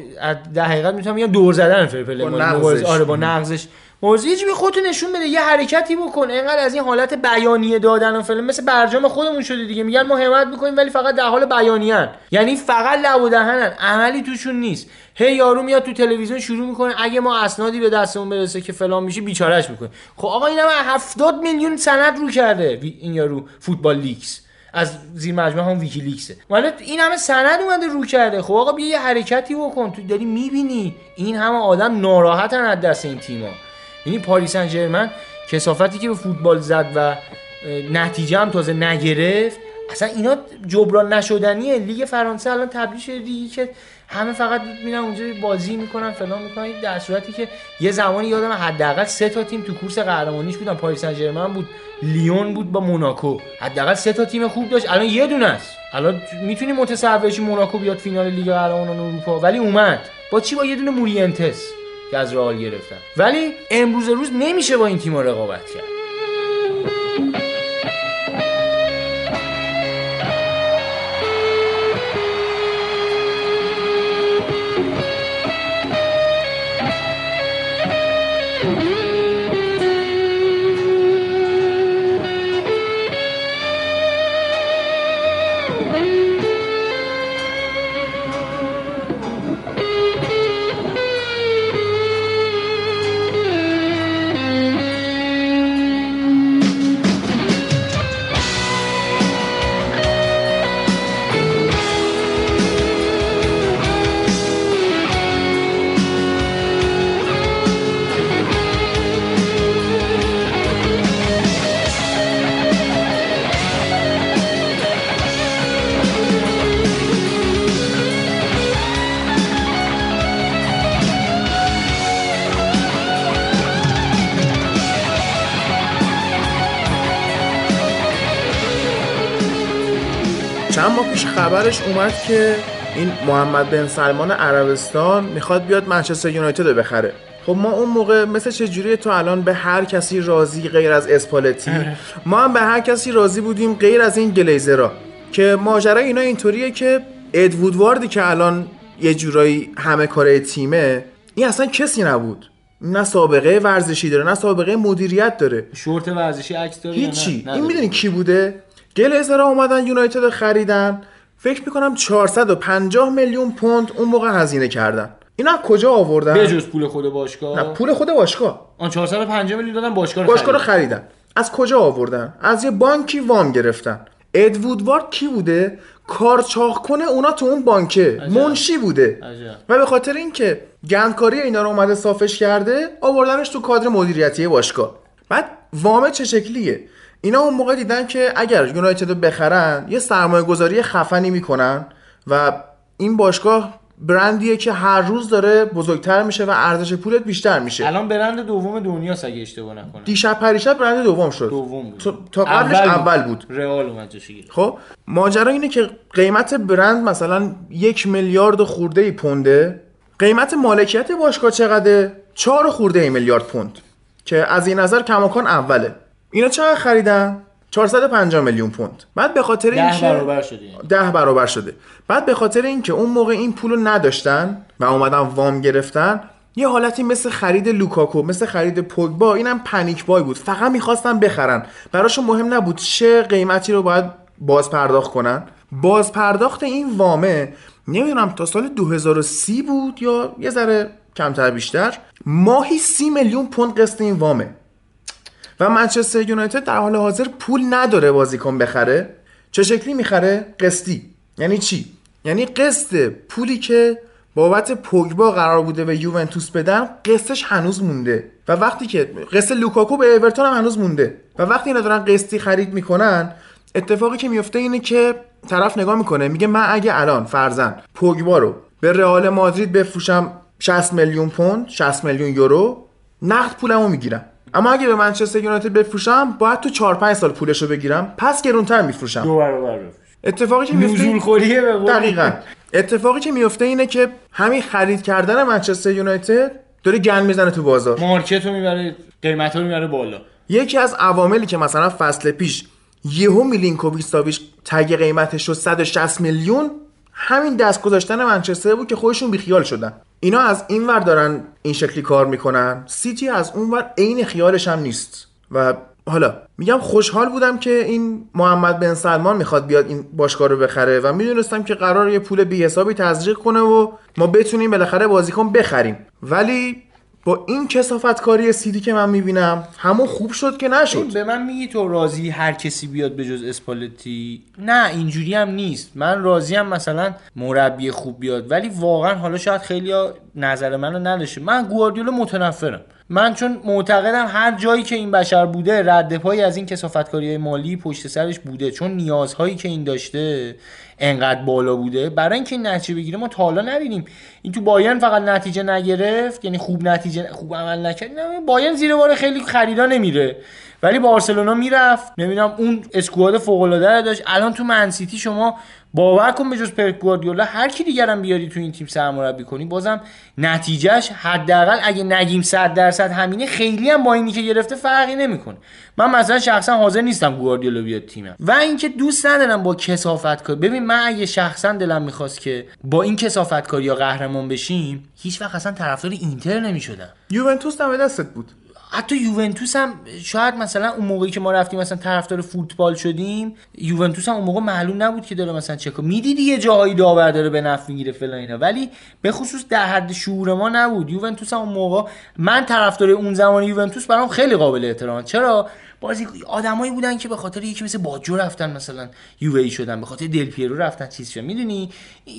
در حقیقت می‌تونم بگم دور زدن fair play مالی آره با نقضش. موضوع یه خودتو نشون بده یه حرکتی بکن. اینقدر از این حالت بیانیه دادن و فلان مثل برجام خودمون شده دیگه. میگن ما حمایت می‌کنیم ولی فقط در حال بیانیه‌ان یعنی فقط لب و دهنن عملی توشون نیست. هی یارو میاد تو تلویزیون شروع می‌کنه اگه ما اسنادی به دستمون برسه که فلان میشه بیچارهش می‌کنه. خب آقا اینم 70 میلیون سند رو کرده این یارو فوتبال لیکس از زیر مجموعه هم ویکیلیکسه. ولی این همه سند اومده رو کرده. خب آقا بیا یه حرکتی بکن. تو داری می‌بینی این همه آدم ناراحتن از دست این تیما یعنی پاریس سن ژرمن کثافتی که به فوتبال زد و نتیجه هم تازه نگرفت اصلا اینا جبران نشدنیه. لیگ فرانسه الان تبدیل شده دیگه که همه فقط میرن اونجا بازی می‌کنن فلان می‌کنن. در صورتی که یه زمانی یادم حداقل سه تا تیم تو کورس قهرمانیش بودن. پاریس سن بود لیون بود با موناکو. حداقل سه تا تیم خوب داشت. الان یه دونه است. الان می‌تونی تصور موناکو بیاد فینال لیگ قهرمانان اروپا ولی اومد. با چی؟ با یه دونه مورینتس که از رئال گرفتن. ولی امروز روز نمیشه با این تیم رقابت کرد. خبرش اومد که این محمد بن سلمان عربستان می‌خواد بیاد منچستر یونایتد رو بخره. خب ما اون موقع مثل چجوری تو الان به هر کسی راضی غیر از اسپالتی؟ آره. ما هم به هر کسی راضی بودیم غیر از این گلیزرا که ماجرا اینا اینطوریه که اد وودواردی که الان یه جورایی همه کاره تیمه این اصلا کسی نبود. نه سابقه ورزشی داره نه سابقه مدیریت داره. شورت ورزشی عکس داره هیچی. این می‌دونی کی بوده؟ گلیزرا اومدن یونایتد خریدن. فکر می‌کنم 450 میلیون پوند اون موقع هزینه کردن. اینا کجا آوردن؟ بجز پول خود باشگاه؟ نه پول خود باشگاه. آن 450 میلیون دادن باشگاه رو باشگاه رو خریدن. از کجا آوردن؟ از یه بانکی وام گرفتن. اد وودوارد کی بوده؟ کارچاخ کنه اونا تو اون بانکه. عجب. منشی بوده. عجب. و به خاطر اینکه گندکاری اینا رو اومده صافش کرده آوردنش تو کادر مدیریتی باشگاه. بعد وام چه شکلیه؟ اینا اون موقع دیدن که اگر یونایتد رو بخرن یه سرمایه گذاری خفنی می‌کنن و این باشگاه برندیه که هر روز داره بزرگتر میشه و ارزش پولت بیشتر میشه. الان برند دوم دنیا اگه اشتباه نکنم. دیشب پریشب برند دوم شد. دوم بود. تا- قبلش اول بود. رئال اومد. خب ماجرا اینه که قیمت برند مثلا یک میلیارد خورده ای پونده. قیمت مالکیت باشگاه چقدره؟ چهار خورده ای میلیارد پوند. که از این نظر کماکان اوله. اینا چقدر خریدن؟ 450 میلیون پوند. بعد به خاطر ده اینکه برابر شده یعنی. ده برابر شده. بعد به خاطر اینکه اون موقع این پولو نداشتن و اومدن وام گرفتن یه حالتی مثل خرید لوکاکو مثل خرید پوگبا اینم پنیک بای بود. فقط می‌خواستن بخرن. براشون مهم نبود چه قیمتی رو باید باز پرداخت کنن. باز پرداخت این وامه نمی‌دونم تا سال 2030 بود یا یه ذره کمتر بیشتر ماهی 30 میلیون پوند قسط این وامه. و منچستر یونایتد در حال حاضر پول نداره بازیکن بخره. چه شکلی می‌خره؟ قسطی. یعنی چی؟ یعنی قسط پولی که بابت پوگبا قرار بوده به یوونتوس بدن قسطش هنوز مونده. و وقتی که قسط لوکاکو به اورتون هم هنوز مونده. و وقتی اینا دارن قسطی خرید می‌کنن اتفاقی که میفته اینه که طرف نگاه می‌کنه میگه من اگه الان فرزن پوگبا رو به رئال مادرید بفروشم 60 میلیون پوند 60 میلیون یورو نقد پولمو می‌گیرم. اما اگه به منچستر یونایتد بفروشم باید تو 4 5 سال پولشو بگیرم. پس گرونتر میفروشم. دو برابر بفروش. اتفاقی که میفته نزول خوریه به. دقیقا. اتفاقی که میفته اینه که همین خرید کردن منچستر یونایتد داره گند می‌زنه تو بازار. مارکت رو می‌بره قیمت رو می‌بره بالا. یکی از عواملی که مثلا فصل پیش یهو میلینکوویچ ساویچ تگ قیمتش شد 160 میلیون همین دست گذاشتن منچستر بود که خودشون بیخیال شدن. اینا از این ور دارن این شکلی کار می‌کنن. سیتی از اون ور عین خیالش هم نیست. و حالا میگم خوشحال بودم که این محمد بن سلمان می‌خواد بیاد این باشگاه رو بخره و می‌دونستم که قرار یه پول بی حسابی تزریق کنه و ما بتونیم بالاخره بازیکن بخریم. ولی با این کسافت کاری سیتی که من می‌بینم همون خوب شد که نشد. به من میگی تو راضی هر کسی بیاد به جز اسپالتی؟ نه اینجوری هم نیست. من راضی هم مثلا مربی خوب بیاد ولی واقعا حالا شاید خیلی نظر منو نداشته. من گواردیولا متنفرم. من چون معتقدم هر جایی که این بشر بوده رد پایی از این کسافتکاری مالی پشت سرش بوده. چون نیازهایی که این داشته انقدر بالا بوده. برای اینکه این نتیجه بگیره ما تا حالا نبینیم این تو بایرن فقط نتیجه نگرفت یعنی خوب نتیجه خوب عمل نکرد. بایرن زیر بار خیلی خریدا نمیره. ولی بارسلونا می‌رفت. نمی‌دونم اون اسکواد فوق العاده داشت. الان تو منسیتی شما باور کن به جز پپ گواردیولا هر کی دیگرم بیاری تو این تیم سرمربی کنی بازم نتیجهش حداقل اگه نگیم 100 درصد همینه خیلی هم با اینی که گرفته فرقی نمی‌کنه. من مثلا شخصا حاضر نیستم گواردیولا بیاد تیمم. و اینکه دوست ندارم با کسافت کاری ببین من اگه شخصا دلم می‌خواست که با این کسافت کاری یا قهرمان بشیم هیچ وقت اصلا طرفدار اینتر نمی‌شدم. یوونتوس دم دستت بود. حتی یوونتوس هم شاید مثلا اون موقعی که ما رفتیم مثلا طرفدار فوتبال شدیم یوونتوس هم اون موقع معلوم نبود که داره مثلا چه می‌دیدی یه جاهایی داور داره به نفع می‌گیره فلان اینا. ولی به خصوص در حد شعور ما نبود. یوونتوس هم اون موقع من طرفدار اون زمان یوونتوس برام خیلی قابل احترام چرا؟ بازی آدمایی بودن که به خاطر یکی مثل باجو رفتن مثلا یووی شدن به خاطر دل پیرو رفتن چیز می‌دونی؟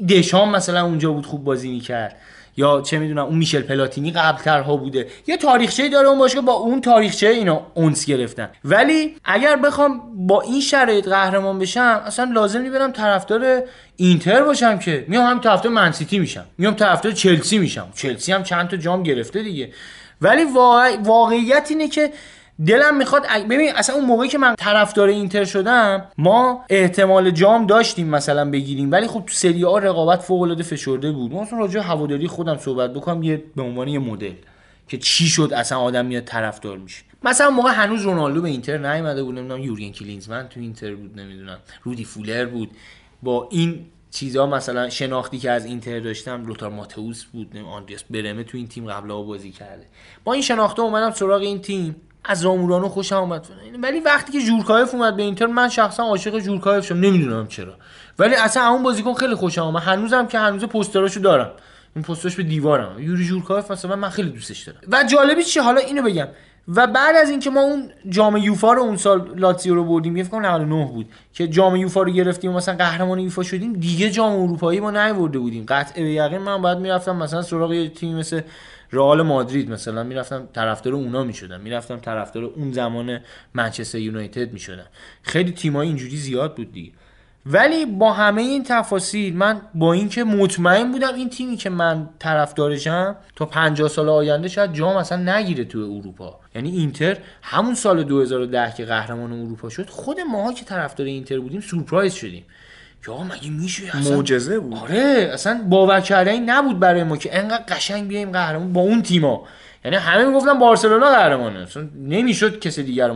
دشام مثلا اونجا بود خوب بازی می‌کرد. یا چه می‌دونم اون میشل پلاتینی قبلترها بوده. یه تاریخچه داره اون باشگاه با اون تاریخچه اینا اونس گرفتن. ولی اگر بخوام با این شرایط قهرمان بشم اصلا لازم نی برم طرفدار اینتر باشم که. میام هم طرفدار منسیتی میشم. میام طرفدار چلسی میشم. چلسی هم چند تا جام گرفته دیگه. ولی واقع... واقعیت اینه که دلم می‌خواد ببین اصلا اون موقعی که من طرفدار اینتر شدم ما احتمال جام داشتیم مثلا بگیریم ولی خب تو سری آ رقابت فوق العاده فشرده بود. من اصلا راجع هواداری خودم صحبت بکنم یه به عنوان یه مدل که چی شد اصلا آدم میاد طرفدار میشه. مثلا موقع هنوز رونالدو به اینتر نیومده بود نمی‌دونم یورگن کلینزمن تو اینتر بود نمی‌دونم رودی فولر بود. با این چیزا مثلا شناختی که از اینتر داشتم لوتار ماتئوس بود آندریاس برمه تو این تیم قبلا بازی کرده. با این شناخته اومدم سراغ این تیم. از زامورانو خوشم اومد. ولی وقتی که جورکایف اومد به اینتر من شخصا عاشق جورکایف شدم. نمی‌دونم چرا. ولی اصلا اون بازیکن خیلی خوشم اومد. هنوزم که هنوز پوستراشو دارم. این پستاش به دیوارم. یوری جورکایف مثلا من خیلی دوستش دارم. و جالبی چیه حالا اینو بگم. و بعد از اینکه ما اون جام یوفا رو اون سال لاتزیو رو بردیم یه فکر 99 بود که جام یوفا رو گرفتیم مثلا قهرمان یوفا شدیم دیگه جام اروپایی ما نیورده بودیم. قطع به یقین من بعد می‌رفتم مثلا سراغ یه تیمی مثل رئال مادرید مثلا می‌رفتم طرفدار اونا می‌شدم می‌رفتم طرفدار اون زمان منچستر یونایتد می‌شدم. خیلی تیمای اینجوری زیاد بود دیگه. ولی با همه این تفاصیل من با اینکه مطمئن بودم این تیمی که من طرفدارشم تا 50 سال آینده شاید جام اصلا نگیره تو اروپا. یعنی اینتر همون سال 2010 که قهرمان اروپا شد خود ماها که طرفدار اینتر بودیم سورپرایز شدیم. که آقا مگه میشه اصلا؟ معجزه بود. آره اصلا باور کردنی نبود برای ما که انقدر قشنگ بیایم قهرمان با اون تیما یعنی همه می‌گفتن بارسلونا قهرمانه. اصلا نمی‌شد کسی دیگر رو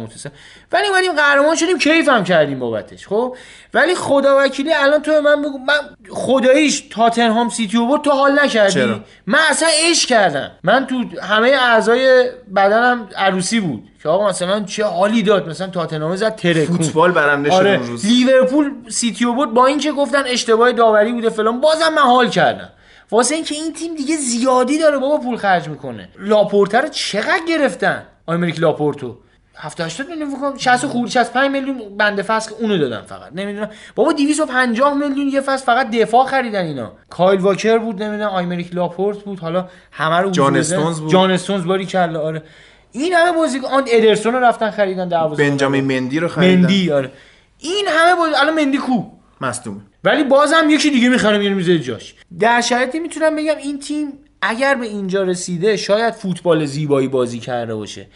ولی اومدیم قهرمان شدیم کیف هم کردیم بابتش خب؟ ولی خدا وکیلی الان تو من بگو من خداییش تاتنهام سیتی رو برد تو حال نکردی؟ چرا؟ من اصلا عشق کردم. من تو همه اعضای بدنم عروسی بود. که آقا مثلا چه حالی داد؟ مثلا تاتنهام زد ترکون. فوتبال برنده شد آره. لیورپول سیتیو برد با اینکه گفتن اشتباه داوری بوده فلان. بازم من حال کردم. واسه اینکه این تیم دیگه زیادی داره بابا پول خرج می‌کنه. لاپورته رو چقدر گرفتن؟ امریک لاپورتو. 70 80 میلیون فکر کنم 60 خورد 65 میلیون بنده فصل اونو دادن فقط. نمی‌دونم. بابا 250 میلیون یه فصل فقط دفاع خریدن اینا. کایل واکر بود نمی‌دونم. آیمریک لاپورت بود. حالا همه رو جان استونز. بود. جان استونز باری کلا آره. این همه بازیکن آن ادرسون رو رفتن خریدن دروازه بنجامین مندی رو خریدن. مندی آره. این همه بود الان مندی کو؟ مصدومه ولی بازم یکی دیگه می‌خرم میره می‌ذاره جاش. در شرایطی می‌تونم بگم این تیم اگر به اینجا رسیده شاید فوتبال زیبایی بازی کرده باشه.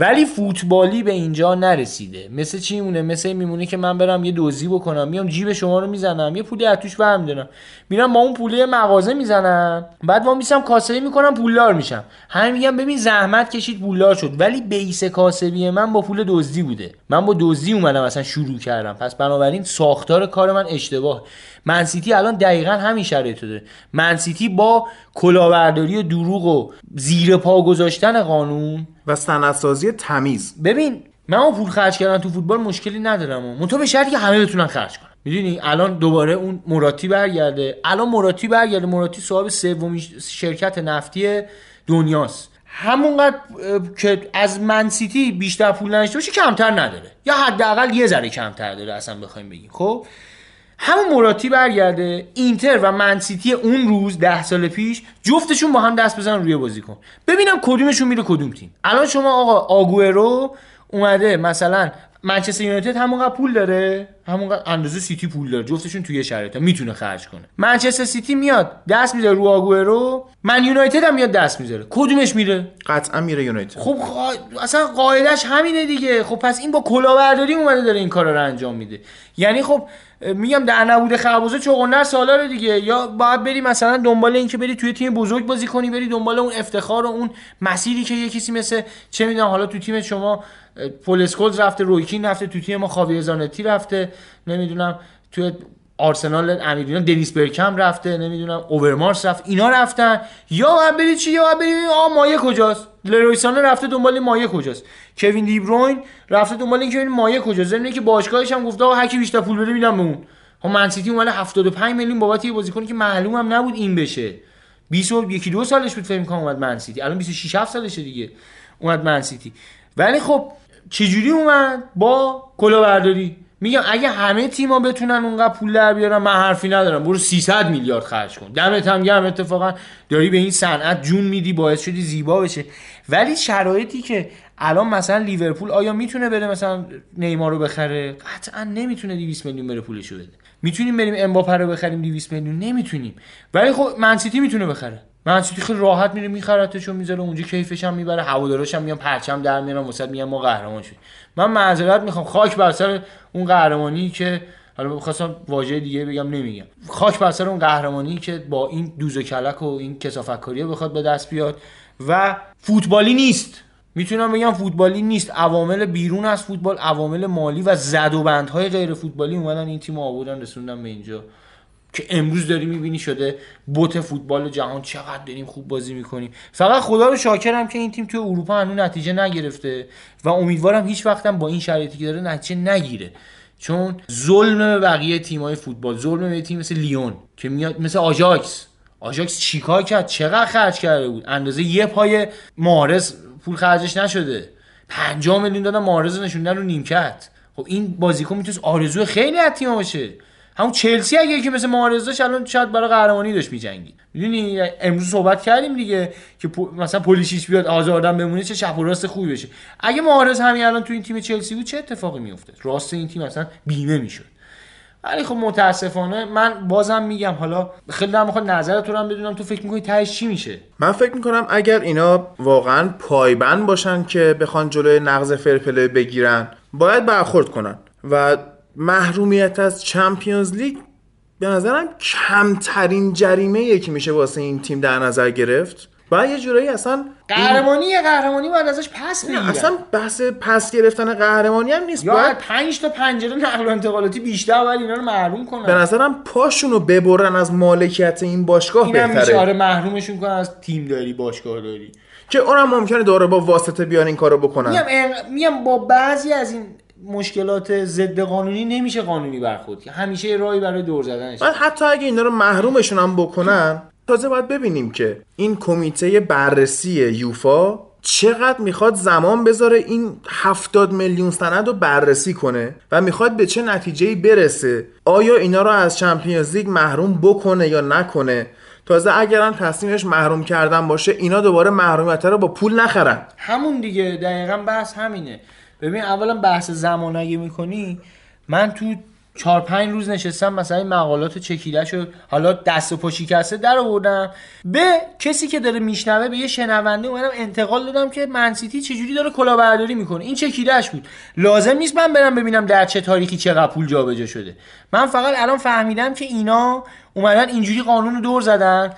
ولی فوتبالی به اینجا نرسیده. مثل چی مونه مثل میمونه که من برم یه دوزی بکنم میام جیب شما رو می‌زنم یه پولی از توش برمیدارم. میرم با اون پوله مغازه می‌زنم. بعد ما میسم کاسبی می‌کنم پولدار میشم. همه میگم ببین زحمت کشید پولدار شد. ولی بیس کاسبی من با پول دزدی بوده. من با دزدی اومدم اصلا شروع کردم. پس بنابراین ساختار کار من اشتباه. منسیتی الان دقیقا همین شرایط داره. منسیتی با کلاهبرداری و دروغ و زیر پا گذاشتن قانون و سندسازی تمیز. ببین من با پول خرج کردن تو فوتبال مشکلی ندارم. منتها به شرطی که همه بتونن خرج کنن. می‌دونی؟ الان دوباره اون مراتی برگرده. الان مراتی برگرده. مراتی صاحب سومین شرکت نفتی دنیاست. همونقدر که از منسیتی بیشتر پول نداشته باشه کمتر نداره. یا حداقل یه ذره کمتر داره اصلا بخوایم بگیم. خب؟ همون موراتی برگرده اینتر و منسیتی اون روز ده سال پیش جفتشون با هم دست بزنن روی بازیکن ببینم کدومشون میره کدوم تیم. الان شما آقا آگوئرو اومده مثلا منچستر یونایتد همونقدر پول داره؟ همونقدر اندازه سیتی پول داره. جفتشون توی شرایط. می‌تونه خرج کنه. منچستر سیتی میاد دست می‌ذاره رو آگوئرو. من یونایتد هم میاد دست می‌ذاره. کدومش میره؟ قطعا میره یونایتد. خب قا- اصلا قاعدش همینه دیگه. خب پس این با کلاهبرداری اومده داره این کارا رو انجام میده. یعنی خب میگم در نبود خربوزه چغندر سالاره دیگه. یا باید بری مثلا دنبال این که بری توی تیم بزرگ بازی کنی بری دنبال اون افتخار و اون مسیری که یه کسی مثل چه می‌دونم حالا تو تیم شما اه، پول اسکولز رفته رویکین رفته تو تیم ما خاویر زانتی رفته. نمی‌دونم توی آرسنال امیرینا دنیس برکم رفته نمی‌دونم اوورمارس رفت اینا رفتن. یا باید بری چی؟ یا باید بری آقا مایه کجاست؟ لرویسانه رفته دنبال این مایه کجاست؟ کوین دیبروین رفته دنبال این که ببین مایه کجاست؟ ضمن که باشگاهش هم گفته هر کی بیشتر پول بده میدم به اون. خب منسیتی اومده 75 میلیون بابت یه بازیکنی که معلوم هم نبود این بشه. 20 و یکی دو سالش بود فکر کنم اومد منسیتی الان 26 7 سالشه دیگه اومد منسیتی ولی خب چجوری اومد با کلاهبرداری؟ میگم اگه همه تیما بتونن اونقدر پول در بیارن من حرفی ندارم. برو 300 میلیارد خرج کن. دمت هم گرم اتفاقا. داری به این صنعت جون میدی باعث شدی زیبا بشه. ولی شرایطی که الان مثلا لیورپول آیا می‌تونه بره مثلا نیمار رو بخره؟ قطعا نمی‌تونه 200 میلیون بره پولشو بده. می‌تونیم بریم امباپه رو بخریم 200 میلیون؟ نمی‌تونیم. ولی خب منسیتی می‌تونه بخره. منسیتی خیلی راحت میره میخرتش و می‌ذاره اونجا کیفش هم می‌بره هواداراش هم میان پرچم در میارن واسه میگن ما قهرمان شدیم. من معذرت می‌خوام. خاک بر سر اون قهرمانی که حالا بخواستم واژه دیگه بگم نمیگم. خاک بر سر اون قهرمانی که با این دوز و کلک و این کسافت کاری بخواد به دست بیاد و فوتبالی نیست. می‌تونم بگم فوتبالی نیست. عوامل بیرون از فوتبال عوامل مالی و زد و بندهای غیر فوتبالی اومدن این تیم آوردن رسوندن به اینجا. که امروز داری می‌بینی شده بوت فوتبال جهان چقدر داریم خوب بازی می‌کنیم. فقط خدا رو شاکرم که این تیم توی اروپا هنوز نتیجه نگرفته و امیدوارم هیچ وقتم با این شرایطی که داره نتیجه نگیره. چون ظلم به بقیه تیمای فوتبال ظلم به تیم مثل لیون که میاد مثل آژاکس. آژاکس چیکار کرد؟ چقدر خرج کرده بود؟ اندازه یه پای مارس پول خرجش نشده. 50 میلیون دادن مارز نشوندن رو نیمکت. خب این بازیکن می‌تونه آرزو خیلی از تیم باشه. همون چلسی اگه که مثل مارز داشت الان شاید برای قهرمانی داشت میجنگی می‌دونی؟ امروز صحبت کردیم دیگه که مثلا پولیشیچ بیاد آزاردن بمونه چه چپ و راست خوبی بشه. اگه مارز همین الان تو این تیم چلسی بود چه اتفاقی میافتاد؟ راست این تیم اصلا بیمه می‌شد. ولی خب متاسفانه من بازم میگم حالا خیلی دارم می‌خواد نظر تو رو بدونم تو فکر می‌کنی تهش چی میشه؟ من فکر می‌کنم اگر اینا واقعا پایبند باشن که بخوان جلوی نقض فرپله بگیرن باید برخورد کنن. و محرومیت از چمپیونز لیگ به نظرم کمترین جریمه که میشه واسه این تیم در نظر گرفت. باید یه جورایی اصلا قهرمانی یه قهرمانی باید ازش پس بگیرن. اصلا بحث پس گرفتن قهرمانی هم نیست. یا باید پنج تا پنجره نقل و انتقالاتی بیشتر باید اینا رو محروم کنن. به نظرم پاشونو ببرن از مالکیت این باشگاه اینم بهتره. میشه آره محرومشون کنن از تیم داری باشگاه داری. که اونم ممکنه داره با واسطه بیان این کارو بکنن. میگم با بعضی از این مشکلات ضد قانونی نمیشه قانونی برخورد که همیشه راهی برای دور زدنش حتی اگه اینا رو محرومشون هم بکنن تازه باید ببینیم که این کمیته بررسی یوفا چقدر می‌خواد زمان بذاره این هفتاد میلیون سند رو بررسی کنه و می‌خواد به چه نتیجه برسه. آیا اینا رو از چمپیونز لیگ محروم بکنه یا نکنه؟ تازه اگرم تصمیمش محروم کردن باشه اینا دوباره محرومیت رو با پول نخرن. همون دیگه دقیقا بحث همینه. ببین اولا بحث زمان اگه می‌کنی من تو چهار پنج روز نشستم مثلا این مقالات چکیده شد حالا دست و پا شکسته در آوردم. به کسی که داره میشنوه به یه شنونده اومدم انتقال دادم که منسیتی چجوری داره کلاهبرداری می‌کنه. این چکیدهش بود. لازم نیست من برم ببینم در چه تاریخی چقدر پول جابجا شده. من فقط الان فهمیدم که اینا اومدن اینجوری قانون رو دور زدن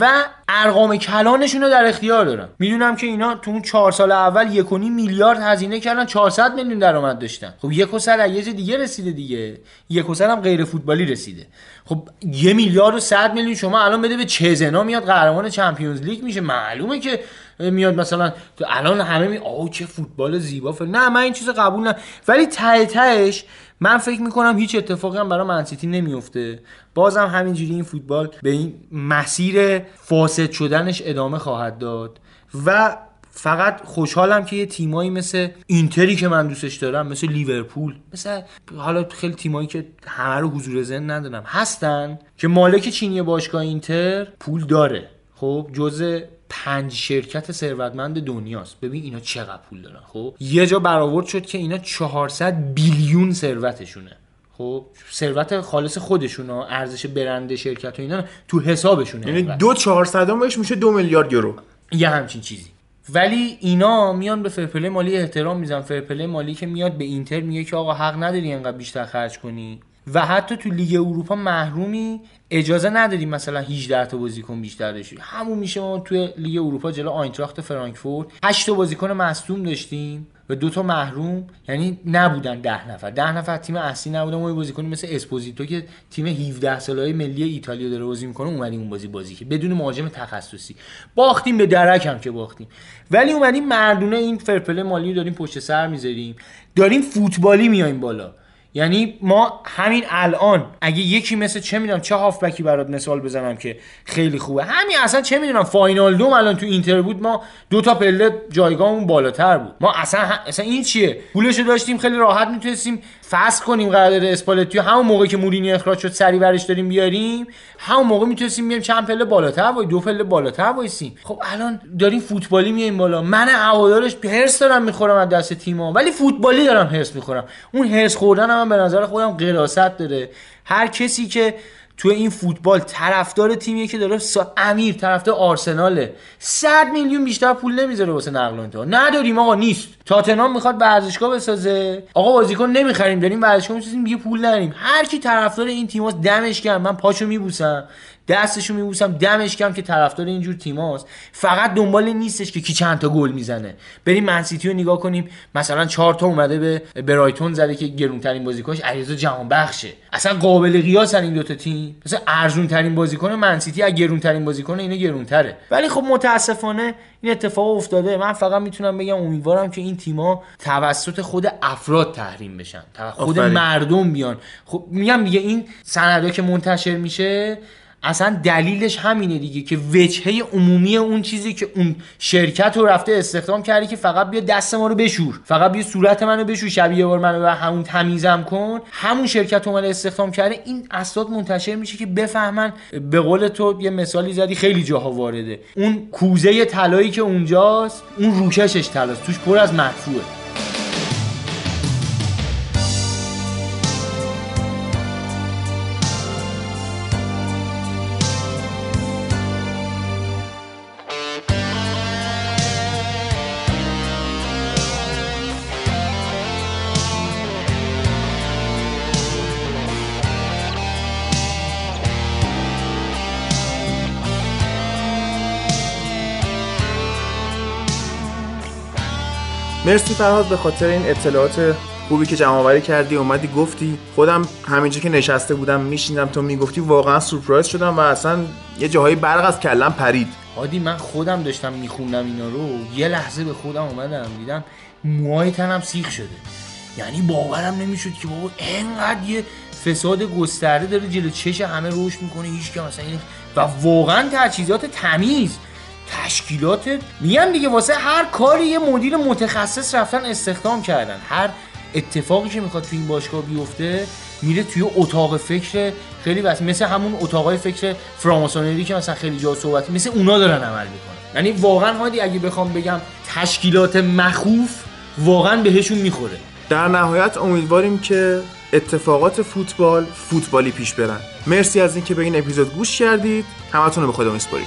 و ارقام کلانشون رو در اختیار دارن. می‌دونم که اینا تو اون چهار سال اول یک میلیارد هزینه کردن 400 میلیون درآمد داشتن. خب یک و یه دیگه رسیده دیگه. یک و هم غیر فوتبالی رسیده. خب یه میلیارد و 100 میلیون شما الان بده به چزنا میاد قهرمان چمپیونز لیگ میشه. معلومه که میاد مثلا تو الان همه می آو چه فوتبال زیبا فر... نه من این چیز قبول نه. ولی ته تهش من فکر می‌کنم هیچ اتفاقی هم برای منسیتی نمیفته بازم همینجوری این فوتبال به این مسیر فاسد شدنش ادامه خواهد داد. و فقط خوشحالم که یه تیمایی مثل اینتری که من دوستش دارم مثل لیورپول مثل حالا خیلی تیمایی که همه رو حضور ذهن ندارم هستن که مالک چینی باشگاه اینتر پول داره. خب جزء پنج شرکت ثروتمند دنیاست. ببین اینا چقدر پول دارن خب؟ یه جا برآورد شد که اینا 400 بیلیون ثروتشونه. خب ثروت خالص خودشون ارزش برند شرکت و اینا تو حسابشونه یعنی دو چهارصدمش میشه دو میلیارد یورو. یه همچین چیزی. ولی اینا میان به fair play مالی احترام میذارن fair play مالی که میاد به اینتر میگه که آقا حق نداری انقدر بیشتر خرج کنی. و حتی تو لیگ اروپا محرومی اجازه نداریم مثلا 18 تا بازیکن بیشتر داشتیم همون میشه ما توی لیگ اروپا جلو آینتراخت فرانکفورت. 8 تا بازیکن مصدوم داشتیم و دو تا محروم. یعنی نبودن 10 نفر. 10 نفر تیم اصلی نبودن. ما بازیکن مثل اسپوزیتو که تیم 17 ساله ملی ایتالیا داره بازی می‌کنه اومدیم اون بازی بازی که بدون مهاجم تخصصی. باختیم به درک هم که باختیم. ولی اومدیم مردونه این fair play مالی داریم پشت سر می‌ذاریم. داریم فوتبالی میایم بالا. یعنی ما همین الان اگه یکی مثل چه می‌دونم چه هافبکی برات مثال بزنم که خیلی خوبه. همین اصلا چه می‌دونم واینالدوم الان تو اینتر بود ما دو تا پله جایگاهمون بالاتر بود. ما اصلا اصلا این چیه؟ پولشو داشتیم خیلی راحت می‌تونستیم فسخ کنیم قرارداد اسپالتیو همون موقع که مورینیو اخراج شد سریع ورش داریم بیاریم همون موقع می‌تونستیم بیایم چند پله بالاتر وای دو پله بالاتر وایسیم. خب الان داریم فوتبالی میایم بالا. من هوادارش هرس دارم می‌خورم از دست تیم‌ها ولی فوتبالی دارم هرس می‌خورم. اون هرس خوردن من به نظر خودم قراست داره. هر کسی که تو این فوتبال طرفدار تیمیه که داره امیر طرفدار آرسناله. 100 میلیون بیشتر پول نمی‌ذاره واسه نقل و انتقال. نداریم آقا نیست. تاتنهام می‌خواد ورزشگاه بسازه. آقا بازیکن نمی‌خریم. داریم ورزشگاه می‌سازیم دیگه پول نداریم. هر کی طرفدار این تیماست دمش گرم. من پاشو میبوسم. دستشو میبوسم دمش کم که طرفدار اینجور تیماست. فقط دنبال نیستش که کی چند تا گل می‌زنه. بریم منسیتی رو نگاه کنیم. مثلا چهار تا اومده به برایتون زده که گرونترین بازیکنش علیرضا جهان بخشه. اصلا قابل قیاس این دوتا تیم. مثلا ارزون ترین بازیکن منسیتی از گرون ترین بازیکن اینه گرونتره. ولی خب متاسفانه این اتفاق افتاده. من فقط می‌تونم بگم امیدوارم که این تیما توسط خود افراد تحریم بشن. خود مردم بیان. خب میگم دیگه این سندا که منتشر میشه اصلا دلیلش همینه دیگه که وجهه عمومی اون چیزی که اون شرکت رو رفته استخدام کردی که فقط بیا دست ما رو بشور. فقط بیا صورت منو بشور شبیه بار منو و همون تمیزم کن. همون شرکت اومده استخدام کرده. این اسناد منتشر میشه که بفهمن به قول تو یه مثالی زدی خیلی جاها وارده. اون کوزه طلایی که اونجاست اون روکشش طلاست. توش پر از مدفوعه مرسی فرهاد به خاطر این اطلاعات خوبی که جمع آوری کردی. اومدی گفتی. خودم همینجا که نشسته بودم میشیندم تو می‌گفتی. واقعا سورپرایز شدم و اصلا یه جاهایی برق از کلم پرید. هادی من خودم داشتم میخوندم اینا رو. یه لحظه به خودم اومدم دیدم موهای تنم سیخ شده. یعنی باورم نمی‌شد که بابا انقدر یه فساد گسترده داره جلو. چش همه روش می‌کنه. هیچ که مثلا و واقعا تجهیزات تمیز. تشکیلات. میگم دیگه واسه هر کاری یه مدیر متخصص رفتن استخدام کردن. هر اتفاقی که می‌خواد تو این باشگاه بیفته میره توی اتاق فکر خیلی بس مثل همون اتاقای فکر فراماسونری که مثلا خیلی جا صحبت مثل اونا دارن عمل می‌کنن. یعنی واقعا هادی اگه بخوام بگم تشکیلات مخوف واقعا بهشون می‌خوره. در نهایت امیدواریم که اتفاقات فوتبال فوتبالی پیش برن. مرسی از اینکه به این اپیزود گوش کردید. همتون رو به خدا میسپاریم.